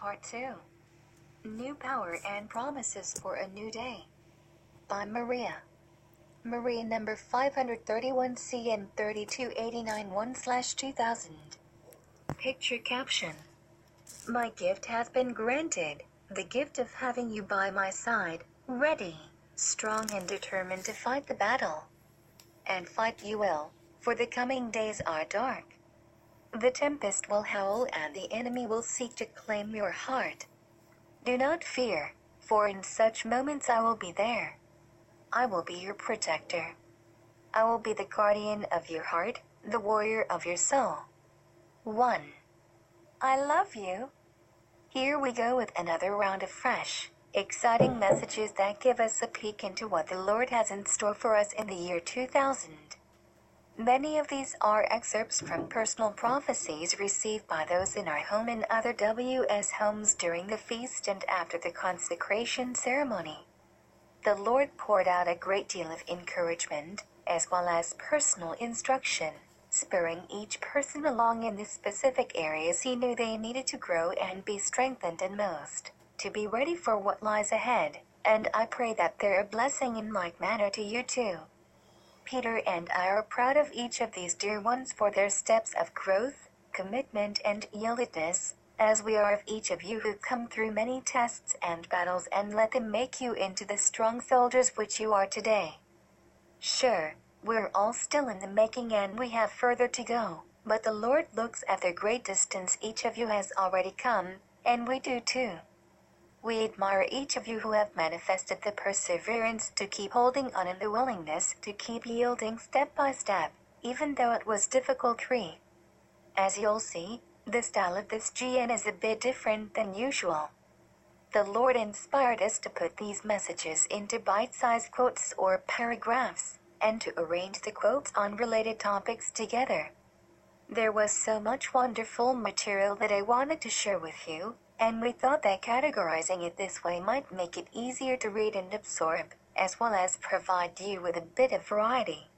Part 2 New Power and Promises for a New Day by Maria. Maria number 531 GN 3289 1 2000. Picture caption My gift has been granted, the gift of having you by my side, ready, strong, and determined to fight the battle. And fight you will, for the coming days are dark. The tempest will howl and the enemy will seek to claim your heart. Do not fear, for in such moments I will be there. I will be your protector. I will be the guardian of your heart, the warrior of your soul. 1. I love you. Here we go with another round of fresh, exciting messages that give us a peek into what the Lord has in store for us in the year 2000. Many of these are excerpts from personal prophecies received by those in our home and other WS homes during the feast and after the consecration ceremony. The Lord poured out a great deal of encouragement, as well as personal instruction, spurring each person along in the specific areas he knew they needed to grow and be strengthened in most, to be ready for what lies ahead, and I pray that they're a blessing in like manner to you too. Peter and I are proud of each of these dear ones for their steps of growth, commitment, and yieldedness, as we are of each of you who come through many tests and battles and let them make you into the strong soldiers which you are today. Sure, we're all still in the making and we have further to go, but the Lord looks at the great distance each of you has already come, and we do too. We admire each of you who have manifested the perseverance to keep holding on and the willingness to keep yielding step by step, even though it was difficult. Three. As you'll see, the style of this GN is a bit different than usual. The Lord inspired us to put these messages into bite sized quotes or paragraphs, and to arrange the quotes on related topics together. There was so much wonderful material that I wanted to share with you, and we thought that categorizing it this way might make it easier to read and absorb, as well as provide you with a bit of variety.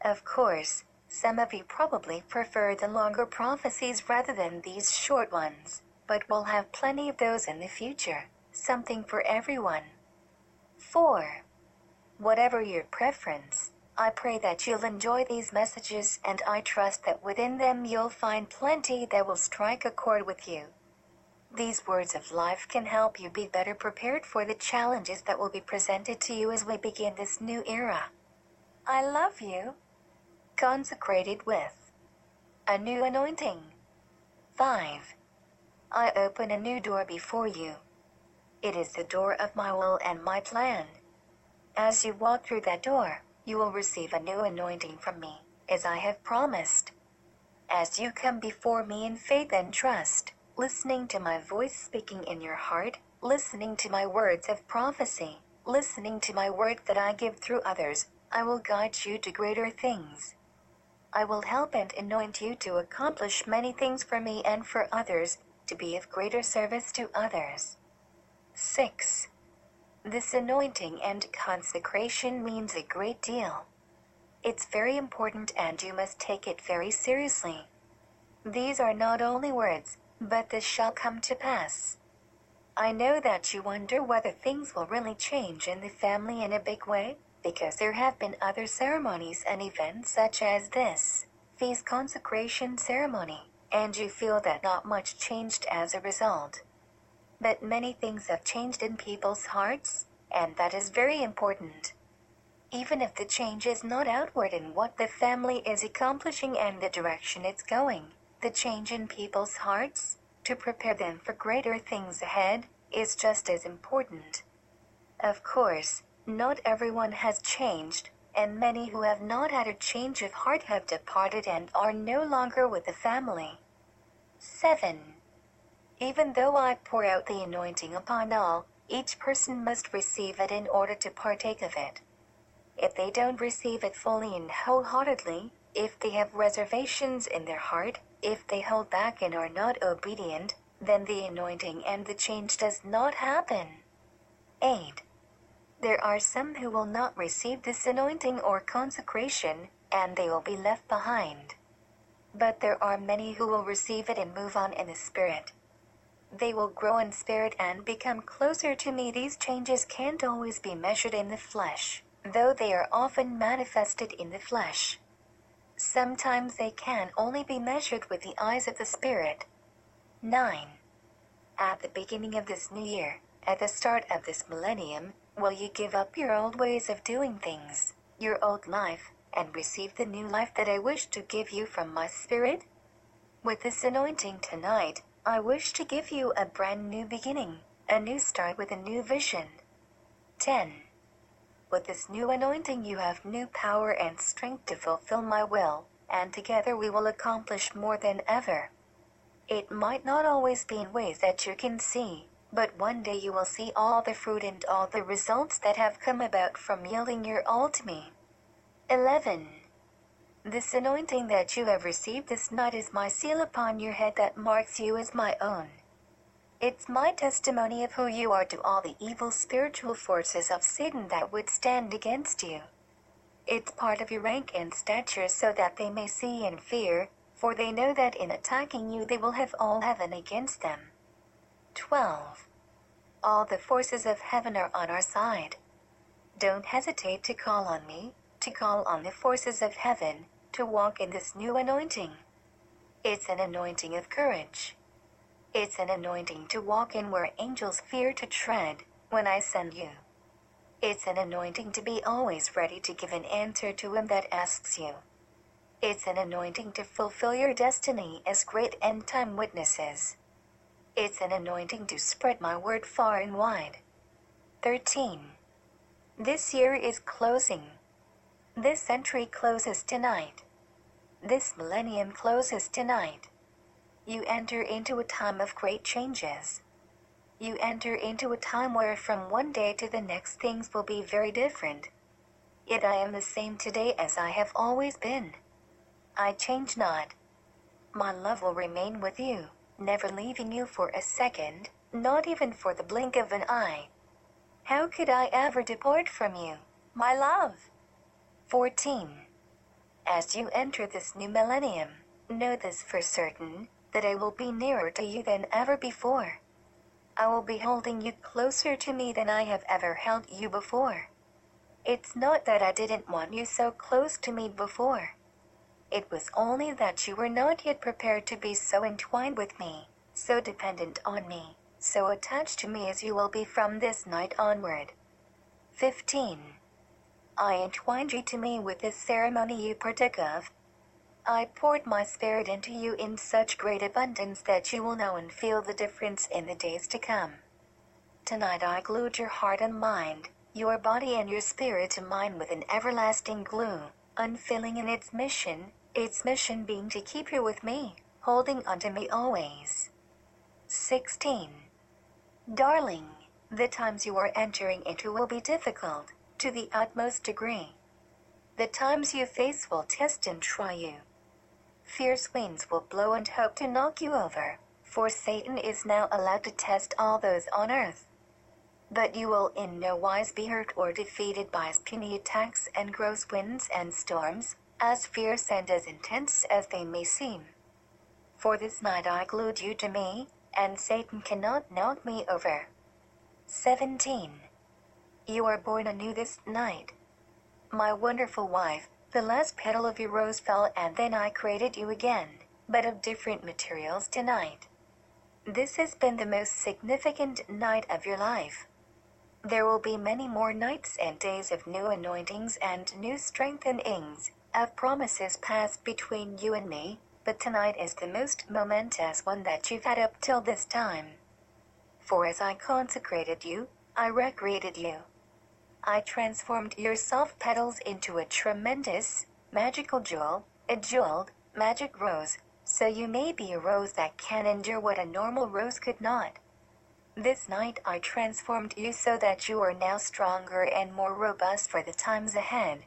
Of course, some of you probably prefer the longer prophecies rather than these short ones, but we'll have plenty of those in the future, something for everyone. 4. Whatever your preference, I pray that you'll enjoy these messages and I trust that within them you'll find plenty that will strike a chord with you. These words of life can help you be better prepared for the challenges that will be presented to you as we begin this new era. I love you. Consecrated with a new anointing. 5. I open a new door before you. It is the door of my will and my plan. As you walk through that door, you will receive a new anointing from me, as I have promised. As you come before me in faith and trust, listening to my voice speaking in your heart, listening to my words of prophecy, listening to my word that I give through others, I will guide you to greater things. I will help and anoint you to accomplish many things for me and for others, to be of greater service to others. 6. This anointing and consecration means a great deal. It's very important and you must take it very seriously. These are not only words, but this shall come to pass. I know that you wonder whether things will really change in the family in a big way, because there have been other ceremonies and events such as this feast consecration ceremony, and you feel that not much changed as a result. But many things have changed in people's hearts, and that is very important. Even if the change is not outward in what the family is accomplishing and the direction it's going, the change in people's hearts, to prepare them for greater things ahead, is just as important. Of course, not everyone has changed, and many who have not had a change of heart have departed and are no longer with the family. 7. Even though I pour out the anointing upon all, each person must receive it in order to partake of it. If they don't receive it fully and wholeheartedly, if they have reservations in their heart, if they hold back and are not obedient, then the anointing and the change does not happen. 8. There are some who will not receive this anointing or consecration, and they will be left behind. But there are many who will receive it and move on in the Spirit. They will grow in spirit and become closer to me. These changes can't always be measured in the flesh, though they are often manifested in the flesh. Sometimes they can only be measured with the eyes of the Spirit. 9. At the beginning of this new year, at the start of this millennium, will you give up your old ways of doing things, your old life, and receive the new life that I wish to give you from my Spirit? With this anointing tonight, I wish to give you a brand new beginning, a new start with a new vision. 10. With this new anointing, you have new power and strength to fulfill my will, and together we will accomplish more than ever. It might not always be in ways that you can see, but one day you will see all the fruit and all the results that have come about from yielding your all to me. 11. This anointing that you have received this night is my seal upon your head that marks you as my own. It's my testimony of who you are to all the evil spiritual forces of Satan that would stand against you. It's part of your rank and stature so that they may see and fear, for they know that in attacking you they will have all heaven against them. 12. All the forces of heaven are on our side. Don't hesitate to call on me, to call on the forces of heaven, to walk in this new anointing. It's an anointing of courage. It's an anointing to walk in where angels fear to tread when I send you. It's an anointing to be always ready to give an answer to him that asks you. It's an anointing to fulfill your destiny as great end time witnesses. It's an anointing to spread my word far and wide. 13. This year is closing. This century closes tonight. This millennium closes tonight. You enter into a time of great changes. You enter into a time where from one day to the next things will be very different. Yet I am the same today as I have always been. I change not. My love will remain with you, never leaving you for a second, not even for the blink of an eye. How could I ever depart from you, my love? 14. As you enter this new millennium, know this for certain that I will be nearer to you than ever before. I will be holding you closer to me than I have ever held you before. It's not that I didn't want you so close to me before. It was only that you were not yet prepared to be so entwined with me, so dependent on me, so attached to me as you will be from this night onward. 15. I entwined you to me with this ceremony you partook of. I poured my spirit into you in such great abundance that you will know and feel the difference in the days to come. Tonight I glued your heart and mind, your body and your spirit to mine with an everlasting glue, unfailing in its mission, its mission being to keep you with me, holding onto me always. 16. Darling, the times you are entering into will be difficult to the utmost degree. The times you face will test and try you. Fierce winds will blow and hope to knock you over, for Satan is now allowed to test all those on earth. But you will in no wise be hurt or defeated by his puny attacks and gross winds and storms, as fierce and as intense as they may seem. For this night I glued you to me, and Satan cannot knock me over. 17. You are born anew this night. My wonderful wife, the last petal of your rose fell and then I created you again, but of different materials tonight. This has been the most significant night of your life. There will be many more nights and days of new anointings and new strengthenings, of promises passed between you and me, but tonight is the most momentous one that you've had up till this time. For as I consecrated you, I recreated you. I transformed your soft petals into a tremendous, magical jewel, a jeweled, magic rose, so you may be a rose that can endure what a normal rose could not. This night I transformed you so that you are now stronger and more robust for the times ahead.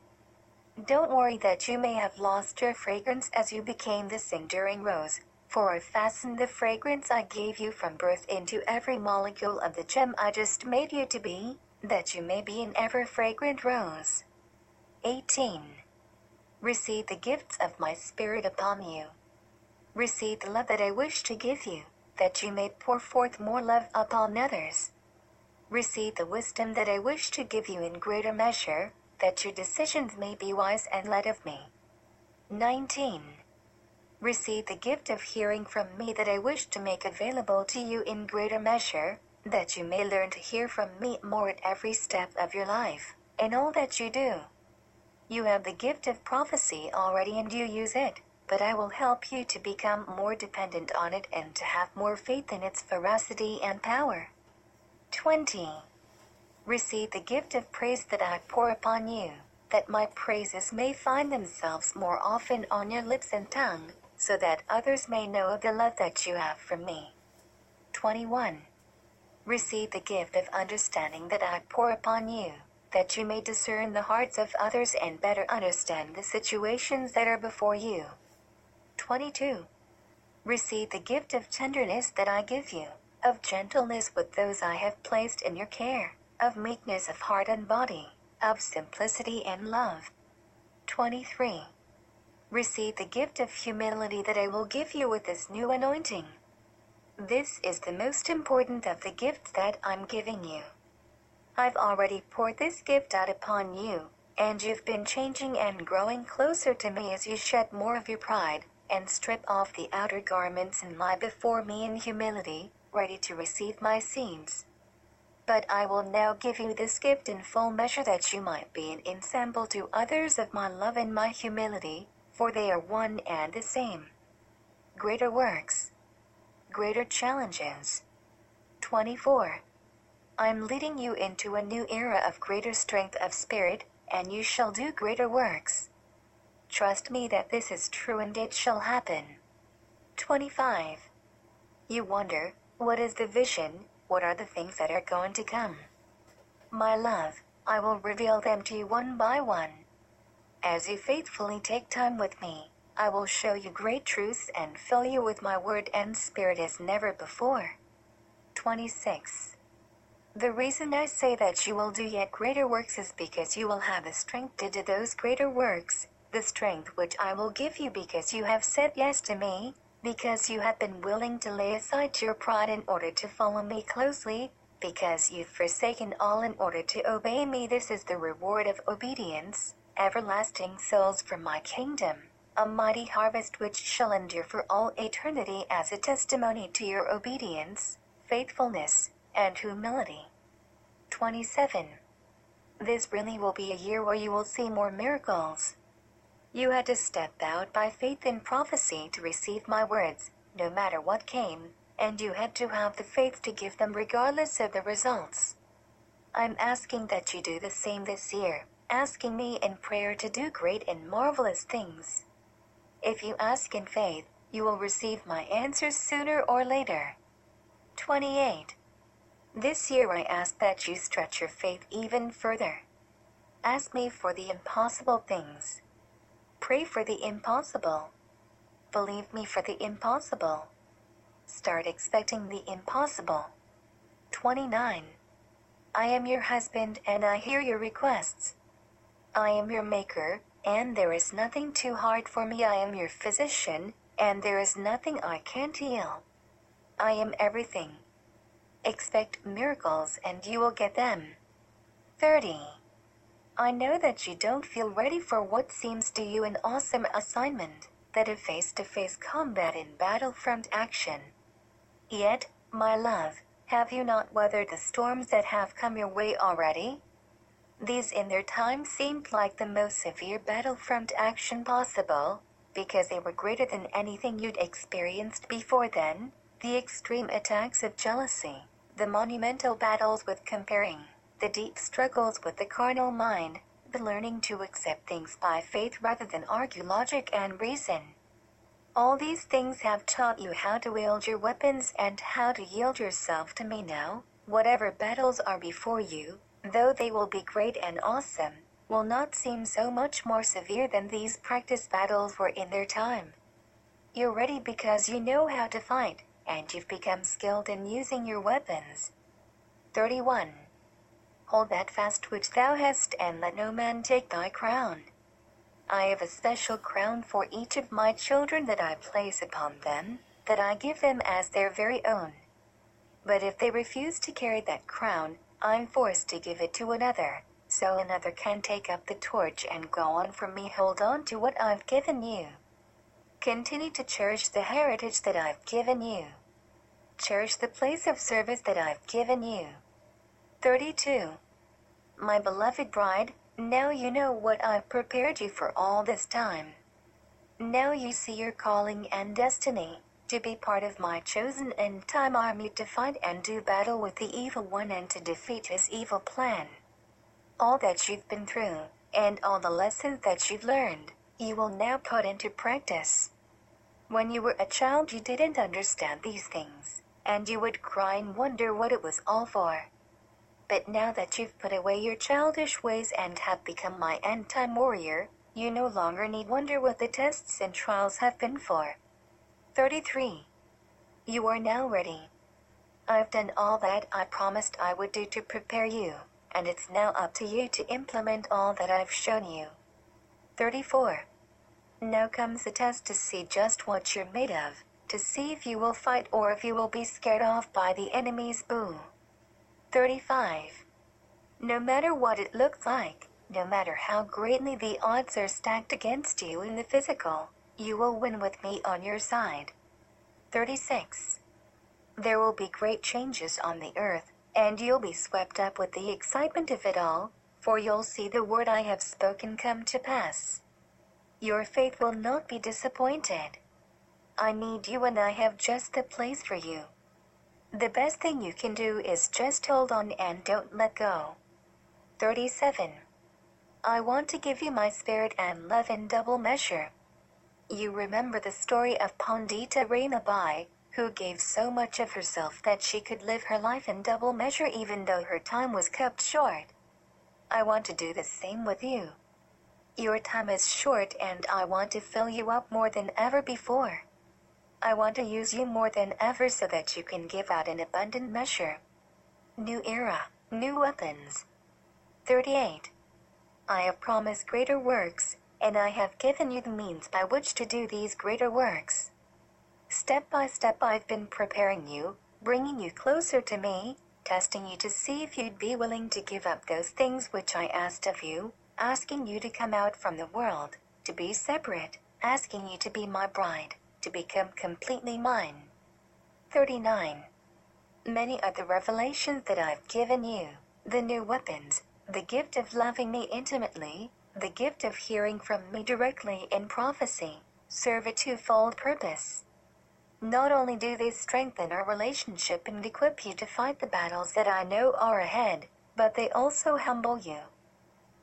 Don't worry that you may have lost your fragrance as you became this enduring rose, for I fastened the fragrance I gave you from birth into every molecule of the gem I just made you to be that you may be an ever fragrant rose. 18. Receive the gifts of my Spirit upon you. Receive the love that I wish to give you, that you may pour forth more love upon others. Receive the wisdom that I wish to give you in greater measure, that your decisions may be wise and led of me. 19. Receive the gift of hearing from me that I wish to make available to you in greater measure, that you may learn to hear from me more at every step of your life, in all that you do. You have the gift of prophecy already and you use it, but I will help you to become more dependent on it and to have more faith in its veracity and power. 20. Receive the gift of praise that I pour upon you, that my praises may find themselves more often on your lips and tongue, so that others may know of the love that you have for me. 21. Receive the gift of understanding that I pour upon you, that you may discern the hearts of others and better understand the situations that are before you. 22. Receive the gift of tenderness that I give you, of gentleness with those I have placed in your care, of meekness of heart and body, of simplicity and love. 23. Receive the gift of humility that I will give you with this new anointing. This is the most important of the gifts that I'm giving you. I've already poured this gift out upon you, and you've been changing and growing closer to me as you shed more of your pride, and strip off the outer garments and lie before me in humility, ready to receive my seeds. But I will now give you this gift in full measure that you might be an ensample to others of my love and my humility, for they are one and the same. Greater works, greater challenges. 24. I'm leading you into a new era of greater strength of spirit, and you shall do greater works. Trust me that this is true and it shall happen. 25. You wonder, what is the vision? What are the things that are going to come? My love, I will reveal them to you one by one. As you faithfully take time with me, I will show you great truths and fill you with my word and spirit as never before. 26. The reason I say that you will do yet greater works is because you will have the strength to do those greater works, the strength which I will give you because you have said yes to me, because you have been willing to lay aside your pride in order to follow me closely, because you've forsaken all in order to obey me. This is the reward of obedience, everlasting souls for my kingdom, a mighty harvest which shall endure for all eternity as a testimony to your obedience, faithfulness, and humility. 27. This really will be a year where you will see more miracles. You had to step out by faith in prophecy to receive my words, no matter what came, and you had to have the faith to give them regardless of the results. I'm asking that you do the same this year, asking me in prayer to do great and marvelous things. If you ask in faith, you will receive my answers sooner or later. 28. This year I ask that you stretch your faith even further. Ask me for the impossible things. Pray for the impossible. Believe me for the impossible. Start expecting the impossible. 29. I am your husband and I hear your requests. I am your maker, and there is nothing too hard for me. I am your physician, and there is nothing I can't heal. I am everything. Expect miracles and you will get them. 30. I know that you don't feel ready for what seems to you an awesome assignment, that of face to face combat in battlefront action. Yet, my love, have you not weathered the storms that have come your way already? These in their time seemed like the most severe battlefront action possible, because they were greater than anything you'd experienced before then, the extreme attacks of jealousy, the monumental battles with comparing, the deep struggles with the carnal mind, the learning to accept things by faith rather than argue logic and reason. All these things have taught you how to wield your weapons and how to yield yourself to me now. Whatever battles are before you, though they will be great and awesome, will not seem so much more severe than these practice battles were in their time. You're ready because you know how to fight, and you've become skilled in using your weapons. 31. Hold that fast which thou hast, and let no man take thy crown. I have a special crown for each of my children that I place upon them, that I give them as their very own. But if they refuse to carry that crown, I'm forced to give it to another, so another can take up the torch and go on from me. Hold on to what I've given you. Continue to cherish the heritage that I've given you. Cherish the place of service that I've given you. 32. My beloved bride, now you know what I've prepared you for all this time. Now you see your calling and destiny to be part of my chosen end time army to fight and do battle with the evil one and to defeat his evil plan. All that you've been through, and all the lessons that you've learned, you will now put into practice. When you were a child, you didn't understand these things, and you would cry and wonder what it was all for. But now that you've put away your childish ways and have become my end time warrior, you no longer need wonder what the tests and trials have been for. 33. You are now ready. I've done all that I promised I would do to prepare you, and it's now up to you to implement all that I've shown you. 34. Now comes the test to see just what you're made of, to see if you will fight or if you will be scared off by the enemy's boo. 35. No matter what it looks like, no matter how greatly the odds are stacked against you in the physical, you will win with me on your side. 36. There will be great changes on the earth, and you'll be swept up with the excitement of it all, for you'll see the word I have spoken come to pass. Your faith will not be disappointed. I need you and I have just the place for you. The best thing you can do is just hold on and don't let go. 37. I want to give you my spirit and love in double measure. You remember the story of Pandita Ramabai, who gave so much of herself that she could live her life in double measure even though her time was kept short. I want to do the same with you. Your time is short and I want to fill you up more than ever before. I want to use you more than ever so that you can give out in abundant measure. New era, new weapons. 38. I have promised greater works, and I have given you the means by which to do these greater works. Step by step, I've been preparing you, bringing you closer to me, testing you to see if you'd be willing to give up those things which I asked of you, asking you to come out from the world, to be separate, asking you to be my bride, to become completely mine. 39. Many are the revelations that I've given you, the new weapons, the gift of loving me intimately, the gift of hearing from me directly in prophecy, serve a twofold purpose. Not only do they strengthen our relationship and equip you to fight the battles that I know are ahead, but they also humble you.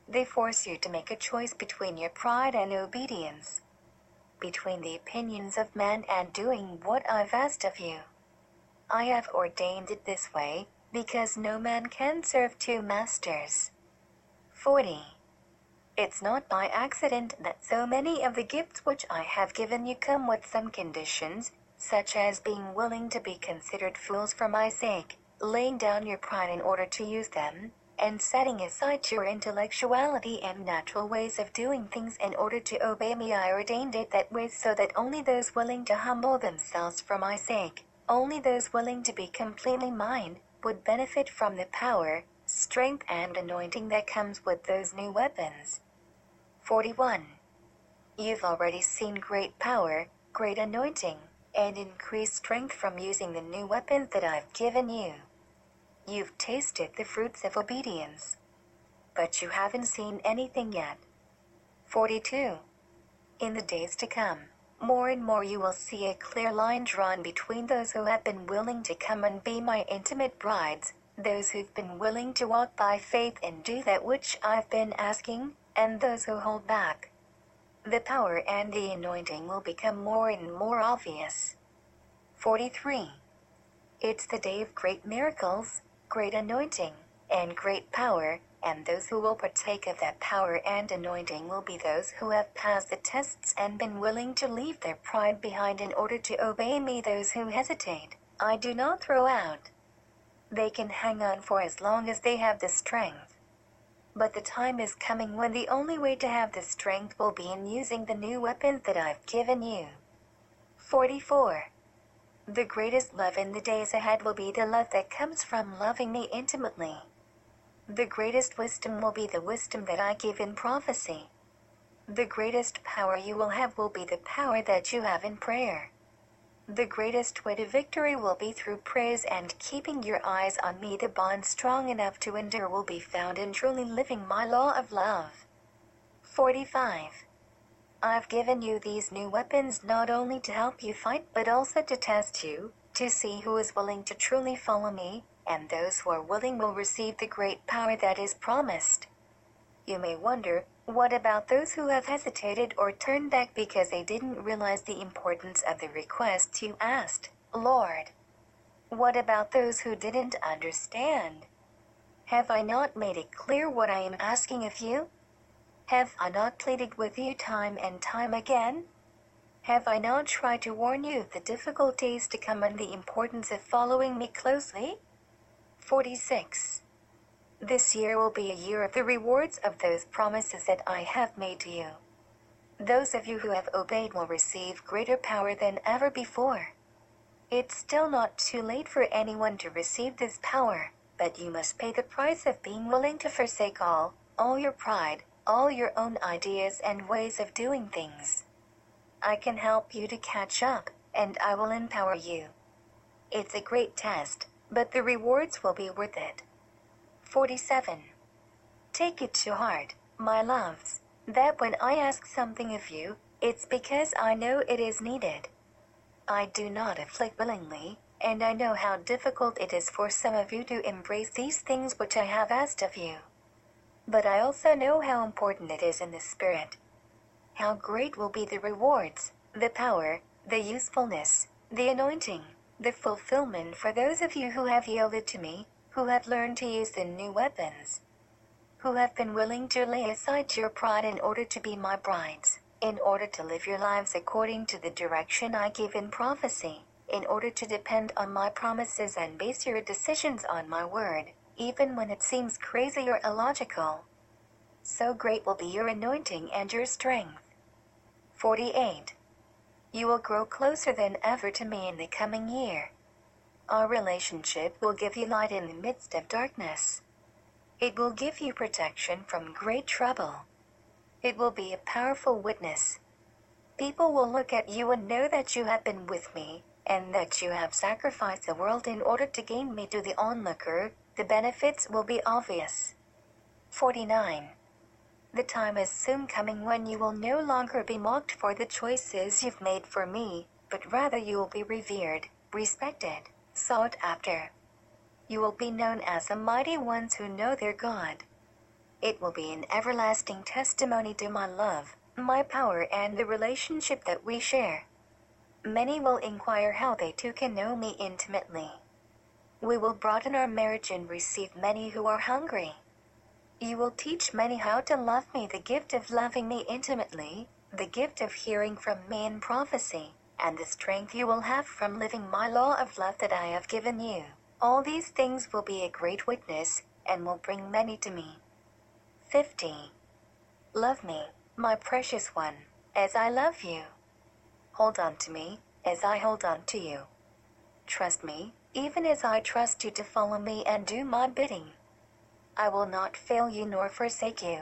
They force you to make a choice between your pride and obedience, between the opinions of man and doing what I've asked of you. I have ordained it this way, because no man can serve two masters. 40. It's not by accident that so many of the gifts which I have given you come with some conditions, such as being willing to be considered fools for my sake, laying down your pride in order to use them, and setting aside your intellectuality and natural ways of doing things in order to obey me. I ordained it that way so that only those willing to humble themselves for my sake, only those willing to be completely mine, would benefit from the power, strength, and anointing that comes with those new weapons. 41. You've already seen great power, great anointing, and increased strength from using the new weapons that I've given you. You've tasted the fruits of obedience. But you haven't seen anything yet. 42. In the days to come, more and more you will see a clear line drawn between those who have been willing to come and be my intimate brides, those who've been willing to walk by faith and do that which I've been asking, and those who hold back. The power and the anointing will become more and more obvious. 43. It's the day of great miracles, great anointing, and great power, and those who will partake of that power and anointing will be those who have passed the tests and been willing to leave their pride behind in order to obey me. Those who hesitate, I do not throw out. They can hang on for as long as they have the strength. But the time is coming when the only way to have the strength will be in using the new weapons that I've given you. 44. The greatest love in the days ahead will be the love that comes from loving me intimately. The greatest wisdom will be the wisdom that I give in prophecy. The greatest power you will have will be the power that you have in prayer. The greatest way to victory will be through praise and keeping your eyes on me. The bond strong enough to endure will be found in truly living my law of love. 45. I've given you these new weapons not only to help you fight but also to test you, to see who is willing to truly follow me, and those who are willing will receive the great power that is promised. You may wonder, what about those who have hesitated or turned back because they didn't realize the importance of the request you asked, Lord? What about those who didn't understand? Have I not made it clear what I am asking of you? Have I not pleaded with you time and time again? Have I not tried to warn you of the difficulties to come and the importance of following me closely? 46. This year will be a year of the rewards of those promises that I have made to you. Those of you who have obeyed will receive greater power than ever before. It's still not too late for anyone to receive this power, but you must pay the price of being willing to forsake all, all your pride, all your own ideas and ways of doing things. I can help you to catch up, and I will empower you. It's a great test, but the rewards will be worth it. 47. Take it to heart, my loves, that when I ask something of you, it's because I know it is needed. I do not afflict willingly, and I know how difficult it is for some of you to embrace these things which I have asked of you. But I also know how important it is in the Spirit. How great will be the rewards, the power, the usefulness, the anointing, the fulfillment for those of you who have yielded to me, who have learned to use the new weapons, who have been willing to lay aside your pride in order to be my brides, in order to live your lives according to the direction I give in prophecy, in order to depend on my promises and base your decisions on my word, even when it seems crazy or illogical. So great will be your anointing and your strength. 48. You will grow closer than ever to me in the coming year. Our relationship will give you light in the midst of darkness. It will give you protection from great trouble. It will be a powerful witness. People will look at you and know that you have been with me, and that you have sacrificed the world in order to gain me to the onlooker. The benefits will be obvious. 49. The time is soon coming when you will no longer be mocked for the choices you've made for me, but rather you will be revered, respected sought after. You will be known as the mighty ones who know their God. It will be an everlasting testimony to my love, my power, and the relationship that we share. Many will inquire how they too can know me intimately. We will broaden our marriage and receive many who are hungry. You will teach many how to love me, the gift of loving me intimately, the gift of hearing from me in prophecy and the strength you will have from living my law of love that I have given you. All these things will be a great witness, and will bring many to me. 50. Love me, my precious one, as I love you. Hold on to me, as I hold on to you. Trust me, even as I trust you to follow me and do my bidding. I will not fail you nor forsake you.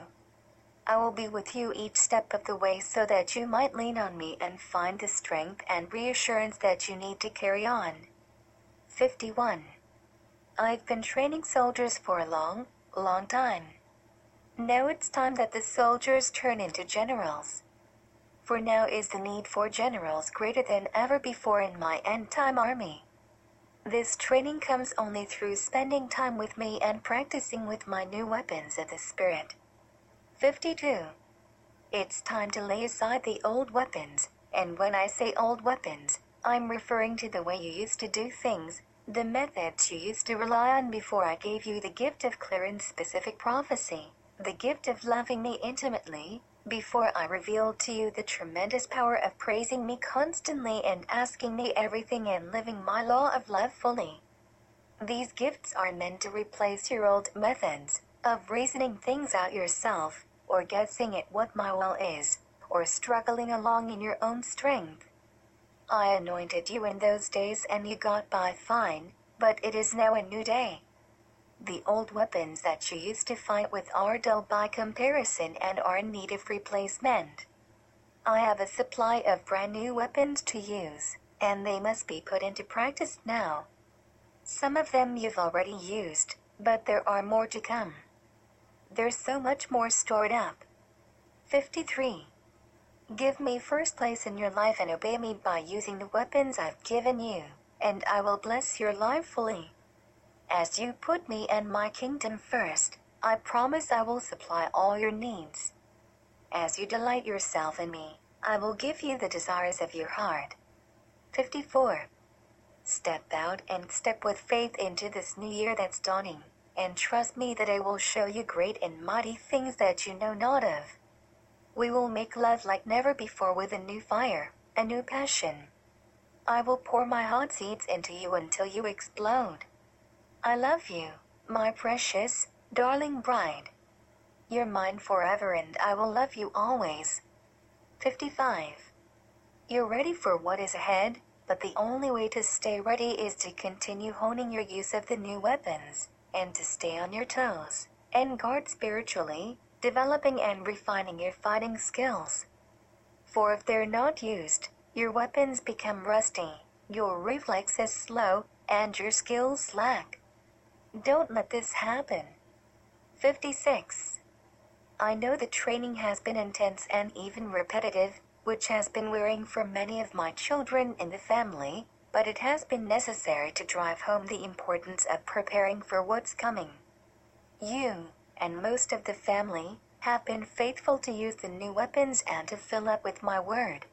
I will be with you each step of the way so that you might lean on me and find the strength and reassurance that you need to carry on. 51. I've been training soldiers for a long, long time. Now it's time that the soldiers turn into generals. For now is the need for generals greater than ever before in my end time army. This training comes only through spending time with me and practicing with my new weapons of the Spirit. 52. It's time to lay aside the old weapons, and when I say old weapons, I'm referring to the way you used to do things, the methods you used to rely on before I gave you the gift of clear and specific prophecy, the gift of loving me intimately, before I revealed to you the tremendous power of praising me constantly and asking me everything and living my law of love fully. These gifts are meant to replace your old methods of reasoning things out yourself or guessing at what my will is, or struggling along in your own strength. I anointed you in those days and you got by fine, but it is now a new day. The old weapons that you used to fight with are dull by comparison and are in need of replacement. I have a supply of brand new weapons to use, and they must be put into practice now. Some of them you've already used, but there are more to come. There's so much more stored up. 53. Give me first place in your life and obey me by using the weapons I've given you, and I will bless your life fully. As you put me and my kingdom first, I promise I will supply all your needs. As you delight yourself in me, I will give you the desires of your heart. 54. Step out and step with faith into this new year that's dawning, and trust me that I will show you great and mighty things that you know not of. We will make love like never before with a new fire, a new passion. I will pour my hot seeds into you until you explode. I love you, my precious, darling bride. You're mine forever and I will love you always. 55. You're ready for what is ahead, but the only way to stay ready is to continue honing your use of the new weapons, and to stay on your toes, and guard spiritually, developing and refining your fighting skills. For if they're not used, your weapons become rusty, your reflexes slow, and your skills slack. Don't let this happen. 56. I know the training has been intense and even repetitive, which has been wearing for many of my children in the family, but it has been necessary to drive home the importance of preparing for what's coming. You, and most of the family, have been faithful to use the new weapons and to fill up with my word.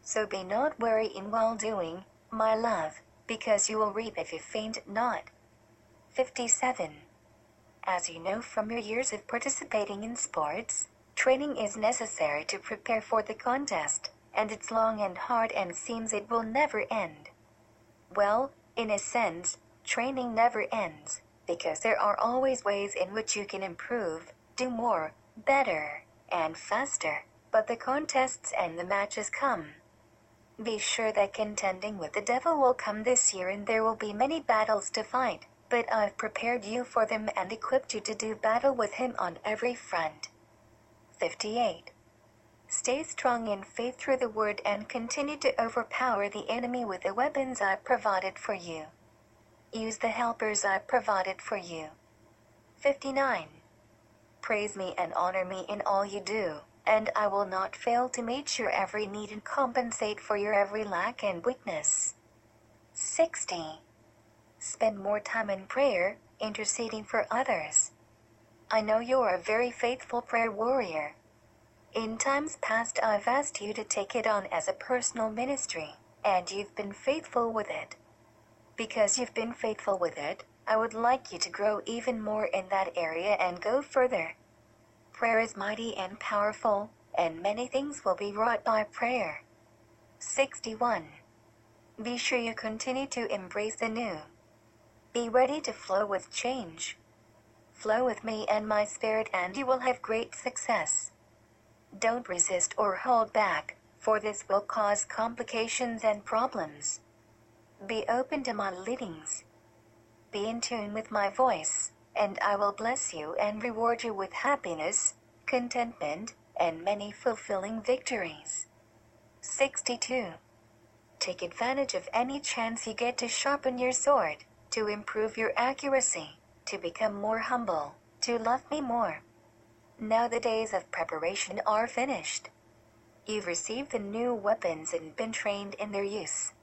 So be not weary in well doing, my love, because you will reap if you faint not. 57. As you know from your years of participating in sports, training is necessary to prepare for the contest, and it's long and hard and seems it will never end. Well, in a sense, training never ends, because there are always ways in which you can improve, do more, better, and faster, but the contests and the matches come. Be sure that contending with the devil will come this year and there will be many battles to fight but I've prepared you for them and equipped you to do battle with him on every front. 58. Stay strong in faith through the word and continue to overpower the enemy with the weapons I've provided for you. Use the helpers I've provided for you. 59. Praise me and honor me in all you do, and I will not fail to meet your every need and compensate for your every lack and weakness. 60. Spend more time in prayer, interceding for others. I know you are a very faithful prayer warrior. In times past, I've asked you to take it on as a personal ministry, and you've been faithful with it. Because you've been faithful with it, I would like you to grow even more in that area and go further. Prayer is mighty and powerful, and many things will be wrought by prayer. 61. Be sure you continue to embrace the new. Be ready to flow with change. Flow with me and my spirit, and you will have great success. Don't resist or hold back, for this will cause complications and problems. Be open to my leadings. Be in tune with my voice, and I will bless you and reward you with happiness, contentment, and many fulfilling victories. 62. Take advantage of any chance you get to sharpen your sword to improve your accuracy, to become more humble, to love me more. Now the days of preparation are finished. You've received the new weapons and been trained in their use.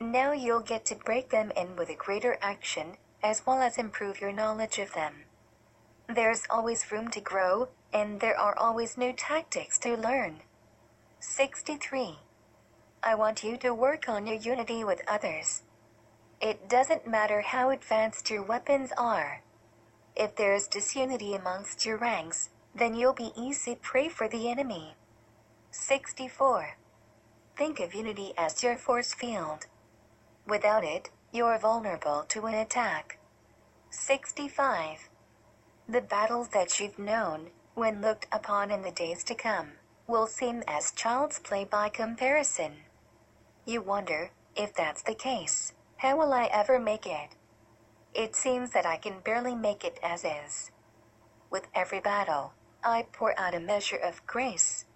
Now you'll get to break them in with a greater action, as well as improve your knowledge of them. There's always room to grow, and there are always new tactics to learn. 63. I want you to work on your unity with others. It doesn't matter how advanced your weapons are. If there's disunity amongst your ranks, then you'll be easy prey for the enemy. 64. Think of unity as your force field. Without it, you're vulnerable to an attack. 65. The battles that you've known, when looked upon in the days to come, will seem as child's play by comparison. You wonder, if that's the case, how will I ever make it? It seems that I can barely make it as is. With every battle, I pour out a measure of grace.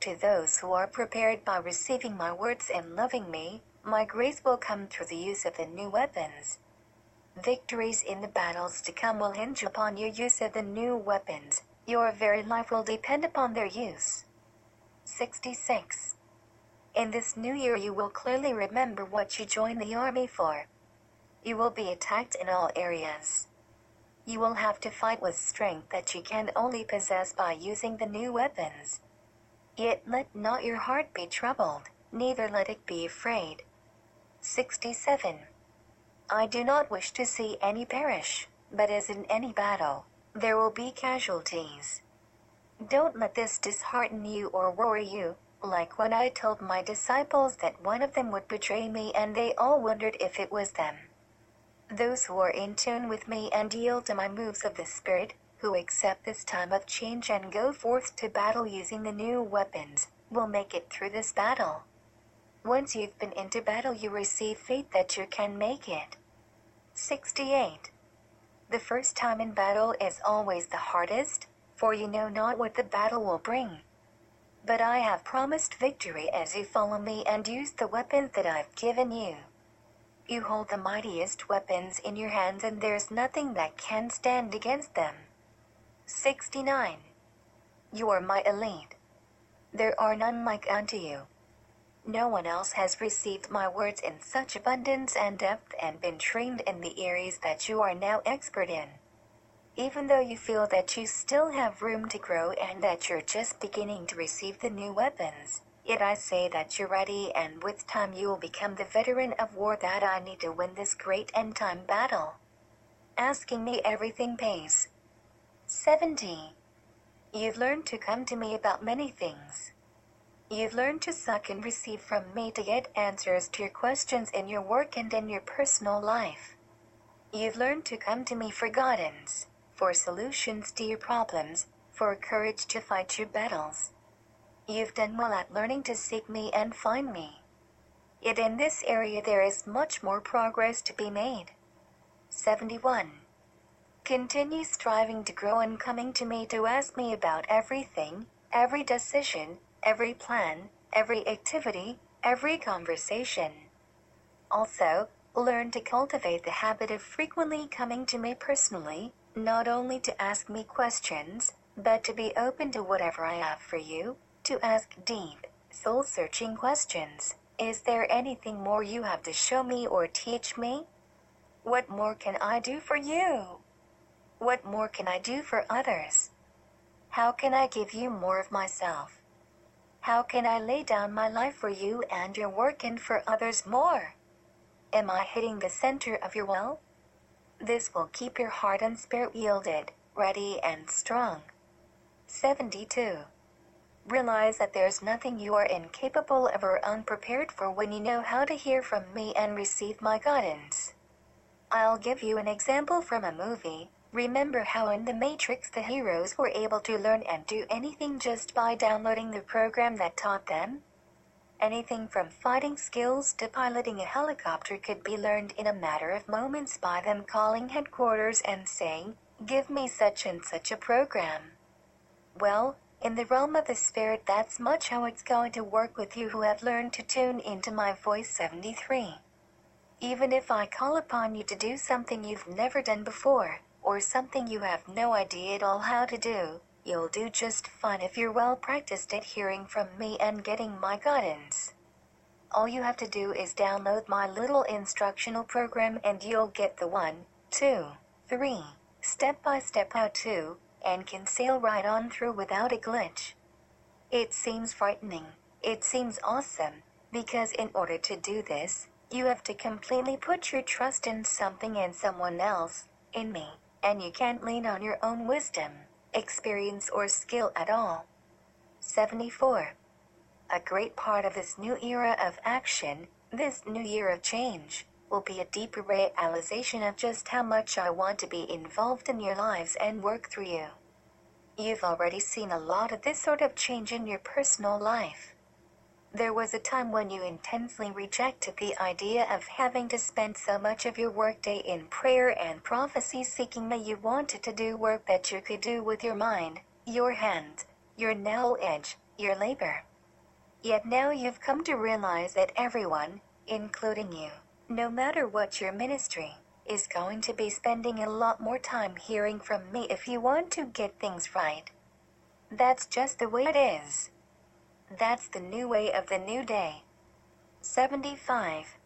To those who are prepared by receiving my words and loving me, my grace will come through the use of the new weapons. Victories in the battles to come will hinge upon your use of the new weapons. Your very life will depend upon their use. 66. In this new year, you will clearly remember what you joined the army for. You will be attacked in all areas. You will have to fight with strength that you can only possess by using the new weapons. Yet let not your heart be troubled, neither let it be afraid. 67. I do not wish to see any perish, but as in any battle, there will be casualties. Don't let this dishearten you or worry you, like when I told my disciples that one of them would betray me and they all wondered if it was them. Those who are in tune with me and yield to my moves of the Spirit, who accept this time of change and go forth to battle using the new weapons, will make it through this battle. Once you've been into battle, you receive faith that you can make it. 68. The first time in battle is always the hardest, for you know not what the battle will bring. But I have promised victory as you follow me and use the weapons that I've given you. You hold the mightiest weapons in your hands, and there's nothing that can stand against them. 69. You are my elite. There are none like unto you. No one else has received my words in such abundance and depth and been trained in the areas that you are now expert in. Even though you feel that you still have room to grow and that you're just beginning to receive the new weapons, yet I say that you're ready and with time you will become the veteran of war that I need to win this great end time battle. Asking me everything pays. 70. You've learned to come to me about many things. You've learned to suck and receive from me to get answers to your questions in your work and in your personal life. You've learned to come to me for guidance for solutions to your problems, for courage to fight your battles. You've done well at learning to seek me and find me. Yet in this area there is much more progress to be made. 71. Continue striving to grow and coming to me to ask me about everything, every decision, every plan, every activity, every conversation. Also, learn to cultivate the habit of frequently coming to me personally, not only to ask me questions, but to be open to whatever I have for you, to ask deep, soul searching questions. Is there anything more you have to show me or teach me? What more can I do for you? What more can I do for others? How can I give you more of myself? How can I lay down my life for you and your work and for others more? Am I hitting the center of your well? This will keep your heart and spirit yielded, ready, and strong. 72. Realize that there's nothing you are incapable of or unprepared for when you know how to hear from me and receive my guidance. I'll give you an example from a movie. Remember how in The Matrix the heroes were able to learn and do anything just by downloading the program that taught them? Anything from fighting skills to piloting a helicopter could be learned in a matter of moments by them calling headquarters and saying, Give me such and such a program. Well, in the realm of the spirit, that's much how it's going to work with you who have learned to tune into my voice 73. Even if I call upon you to do something you've never done before, or something you have no idea at all how to do, You'll do just fine if you're well practiced at hearing from me and getting my guidance. All you have to do is download my little instructional program and you'll get the one, two, three, step by step how to, and can sail right on through without a glitch. It seems frightening. It seems awesome, because in order to do this, you have to completely put your trust in something and someone else, in me, and you can't lean on your own wisdom experience, or skill at all. 74. A great part of this new era of action, this new year of change, will be a deeper realization of just how much I want to be involved in your lives and work through you. You've already seen a lot of this sort of change in your personal life. There was a time when you intensely rejected the idea of having to spend so much of your workday in prayer and prophecy seeking that you wanted to do work that you could do with your mind, your hands, your knowledge, your labor. Yet now you've come to realize that everyone, including you, no matter what your ministry, is going to be spending a lot more time hearing from me if you want to get things right. That's just the way it is. That's the new way of the new day. 75.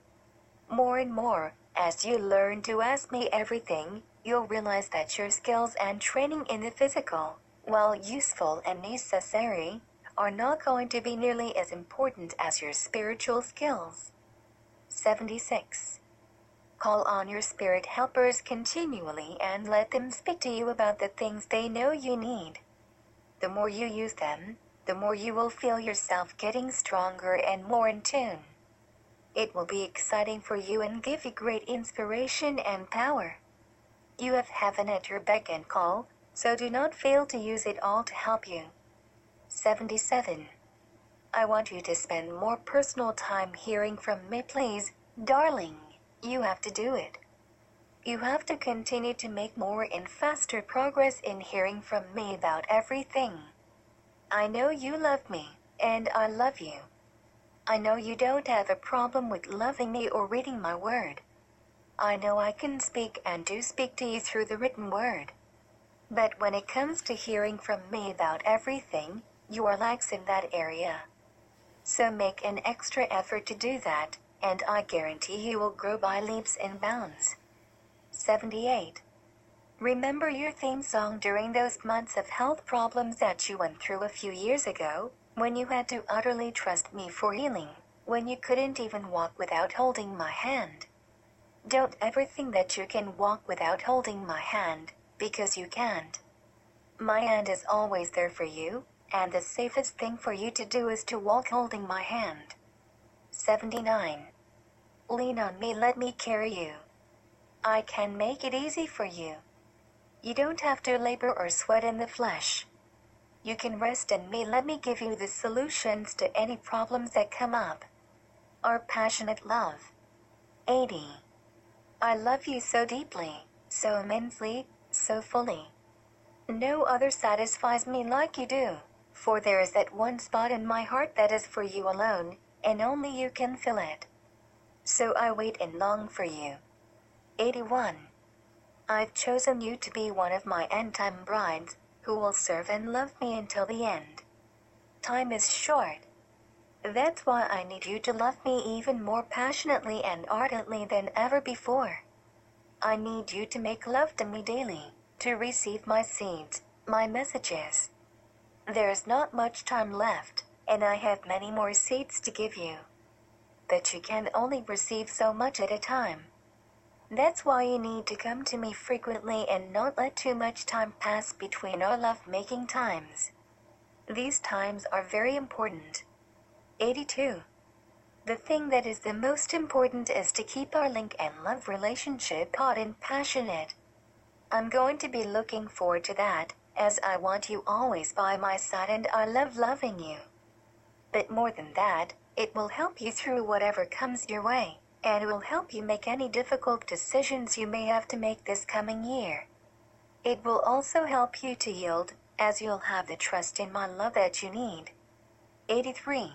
More and more, as you learn to ask me everything, you'll realize that your skills and training in the physical, while useful and necessary, are not going to be nearly as important as your spiritual skills. 76. Call on your spirit helpers continually and let them speak to you about the things they know you need. The more you use them, the more you will feel yourself getting stronger and more in tune. It will be exciting for you and give you great inspiration and power. You have heaven at your beck and call, so do not fail to use it all to help you. 77. I want you to spend more personal time hearing from me, please, darling. You have to do it. You have to continue to make more and faster progress in hearing from me about everything. I know you love me, and I love you. I know you don't have a problem with loving me or reading my word. I know I can speak and do speak to you through the written word. But when it comes to hearing from me about everything, you are lax in that area. So make an extra effort to do that, and I guarantee you will grow by leaps and bounds. 78. Remember your theme song during those months of health problems that you went through a few years ago, when you had to utterly trust me for healing, when you couldn't even walk without holding my hand. Don't ever think that you can walk without holding my hand, because you can't. My hand is always there for you, and the safest thing for you to do is to walk holding my hand. 79. Lean on me, let me carry you. I can make it easy for you. You don't have to labor or sweat in the flesh. You can rest in me. Let me give you the solutions to any problems that come up. Our passionate love. 80. I love you so deeply, so immensely, so fully. No other satisfies me like you do, for there is that one spot in my heart that is for you alone, and only you can fill it. So I wait and long for you. 81. I've chosen you to be one of my end time brides, who will serve and love me until the end. Time is short. That's why I need you to love me even more passionately and ardently than ever before. I need you to make love to me daily, to receive my seeds, my messages. There's not much time left, and I have many more seeds to give you. But you can only receive so much at a time. That's why you need to come to me frequently and not let too much time pass between our love making times. These times are very important. 82. The thing that is the most important is to keep our link and love relationship hot and passionate. I'm going to be looking forward to that, as I want you always by my side and I love loving you. But more than that, it will help you through whatever comes your way and will help you make any difficult decisions you may have to make this coming year. It will also help you to yield, as you'll have the trust in my love that you need. 83.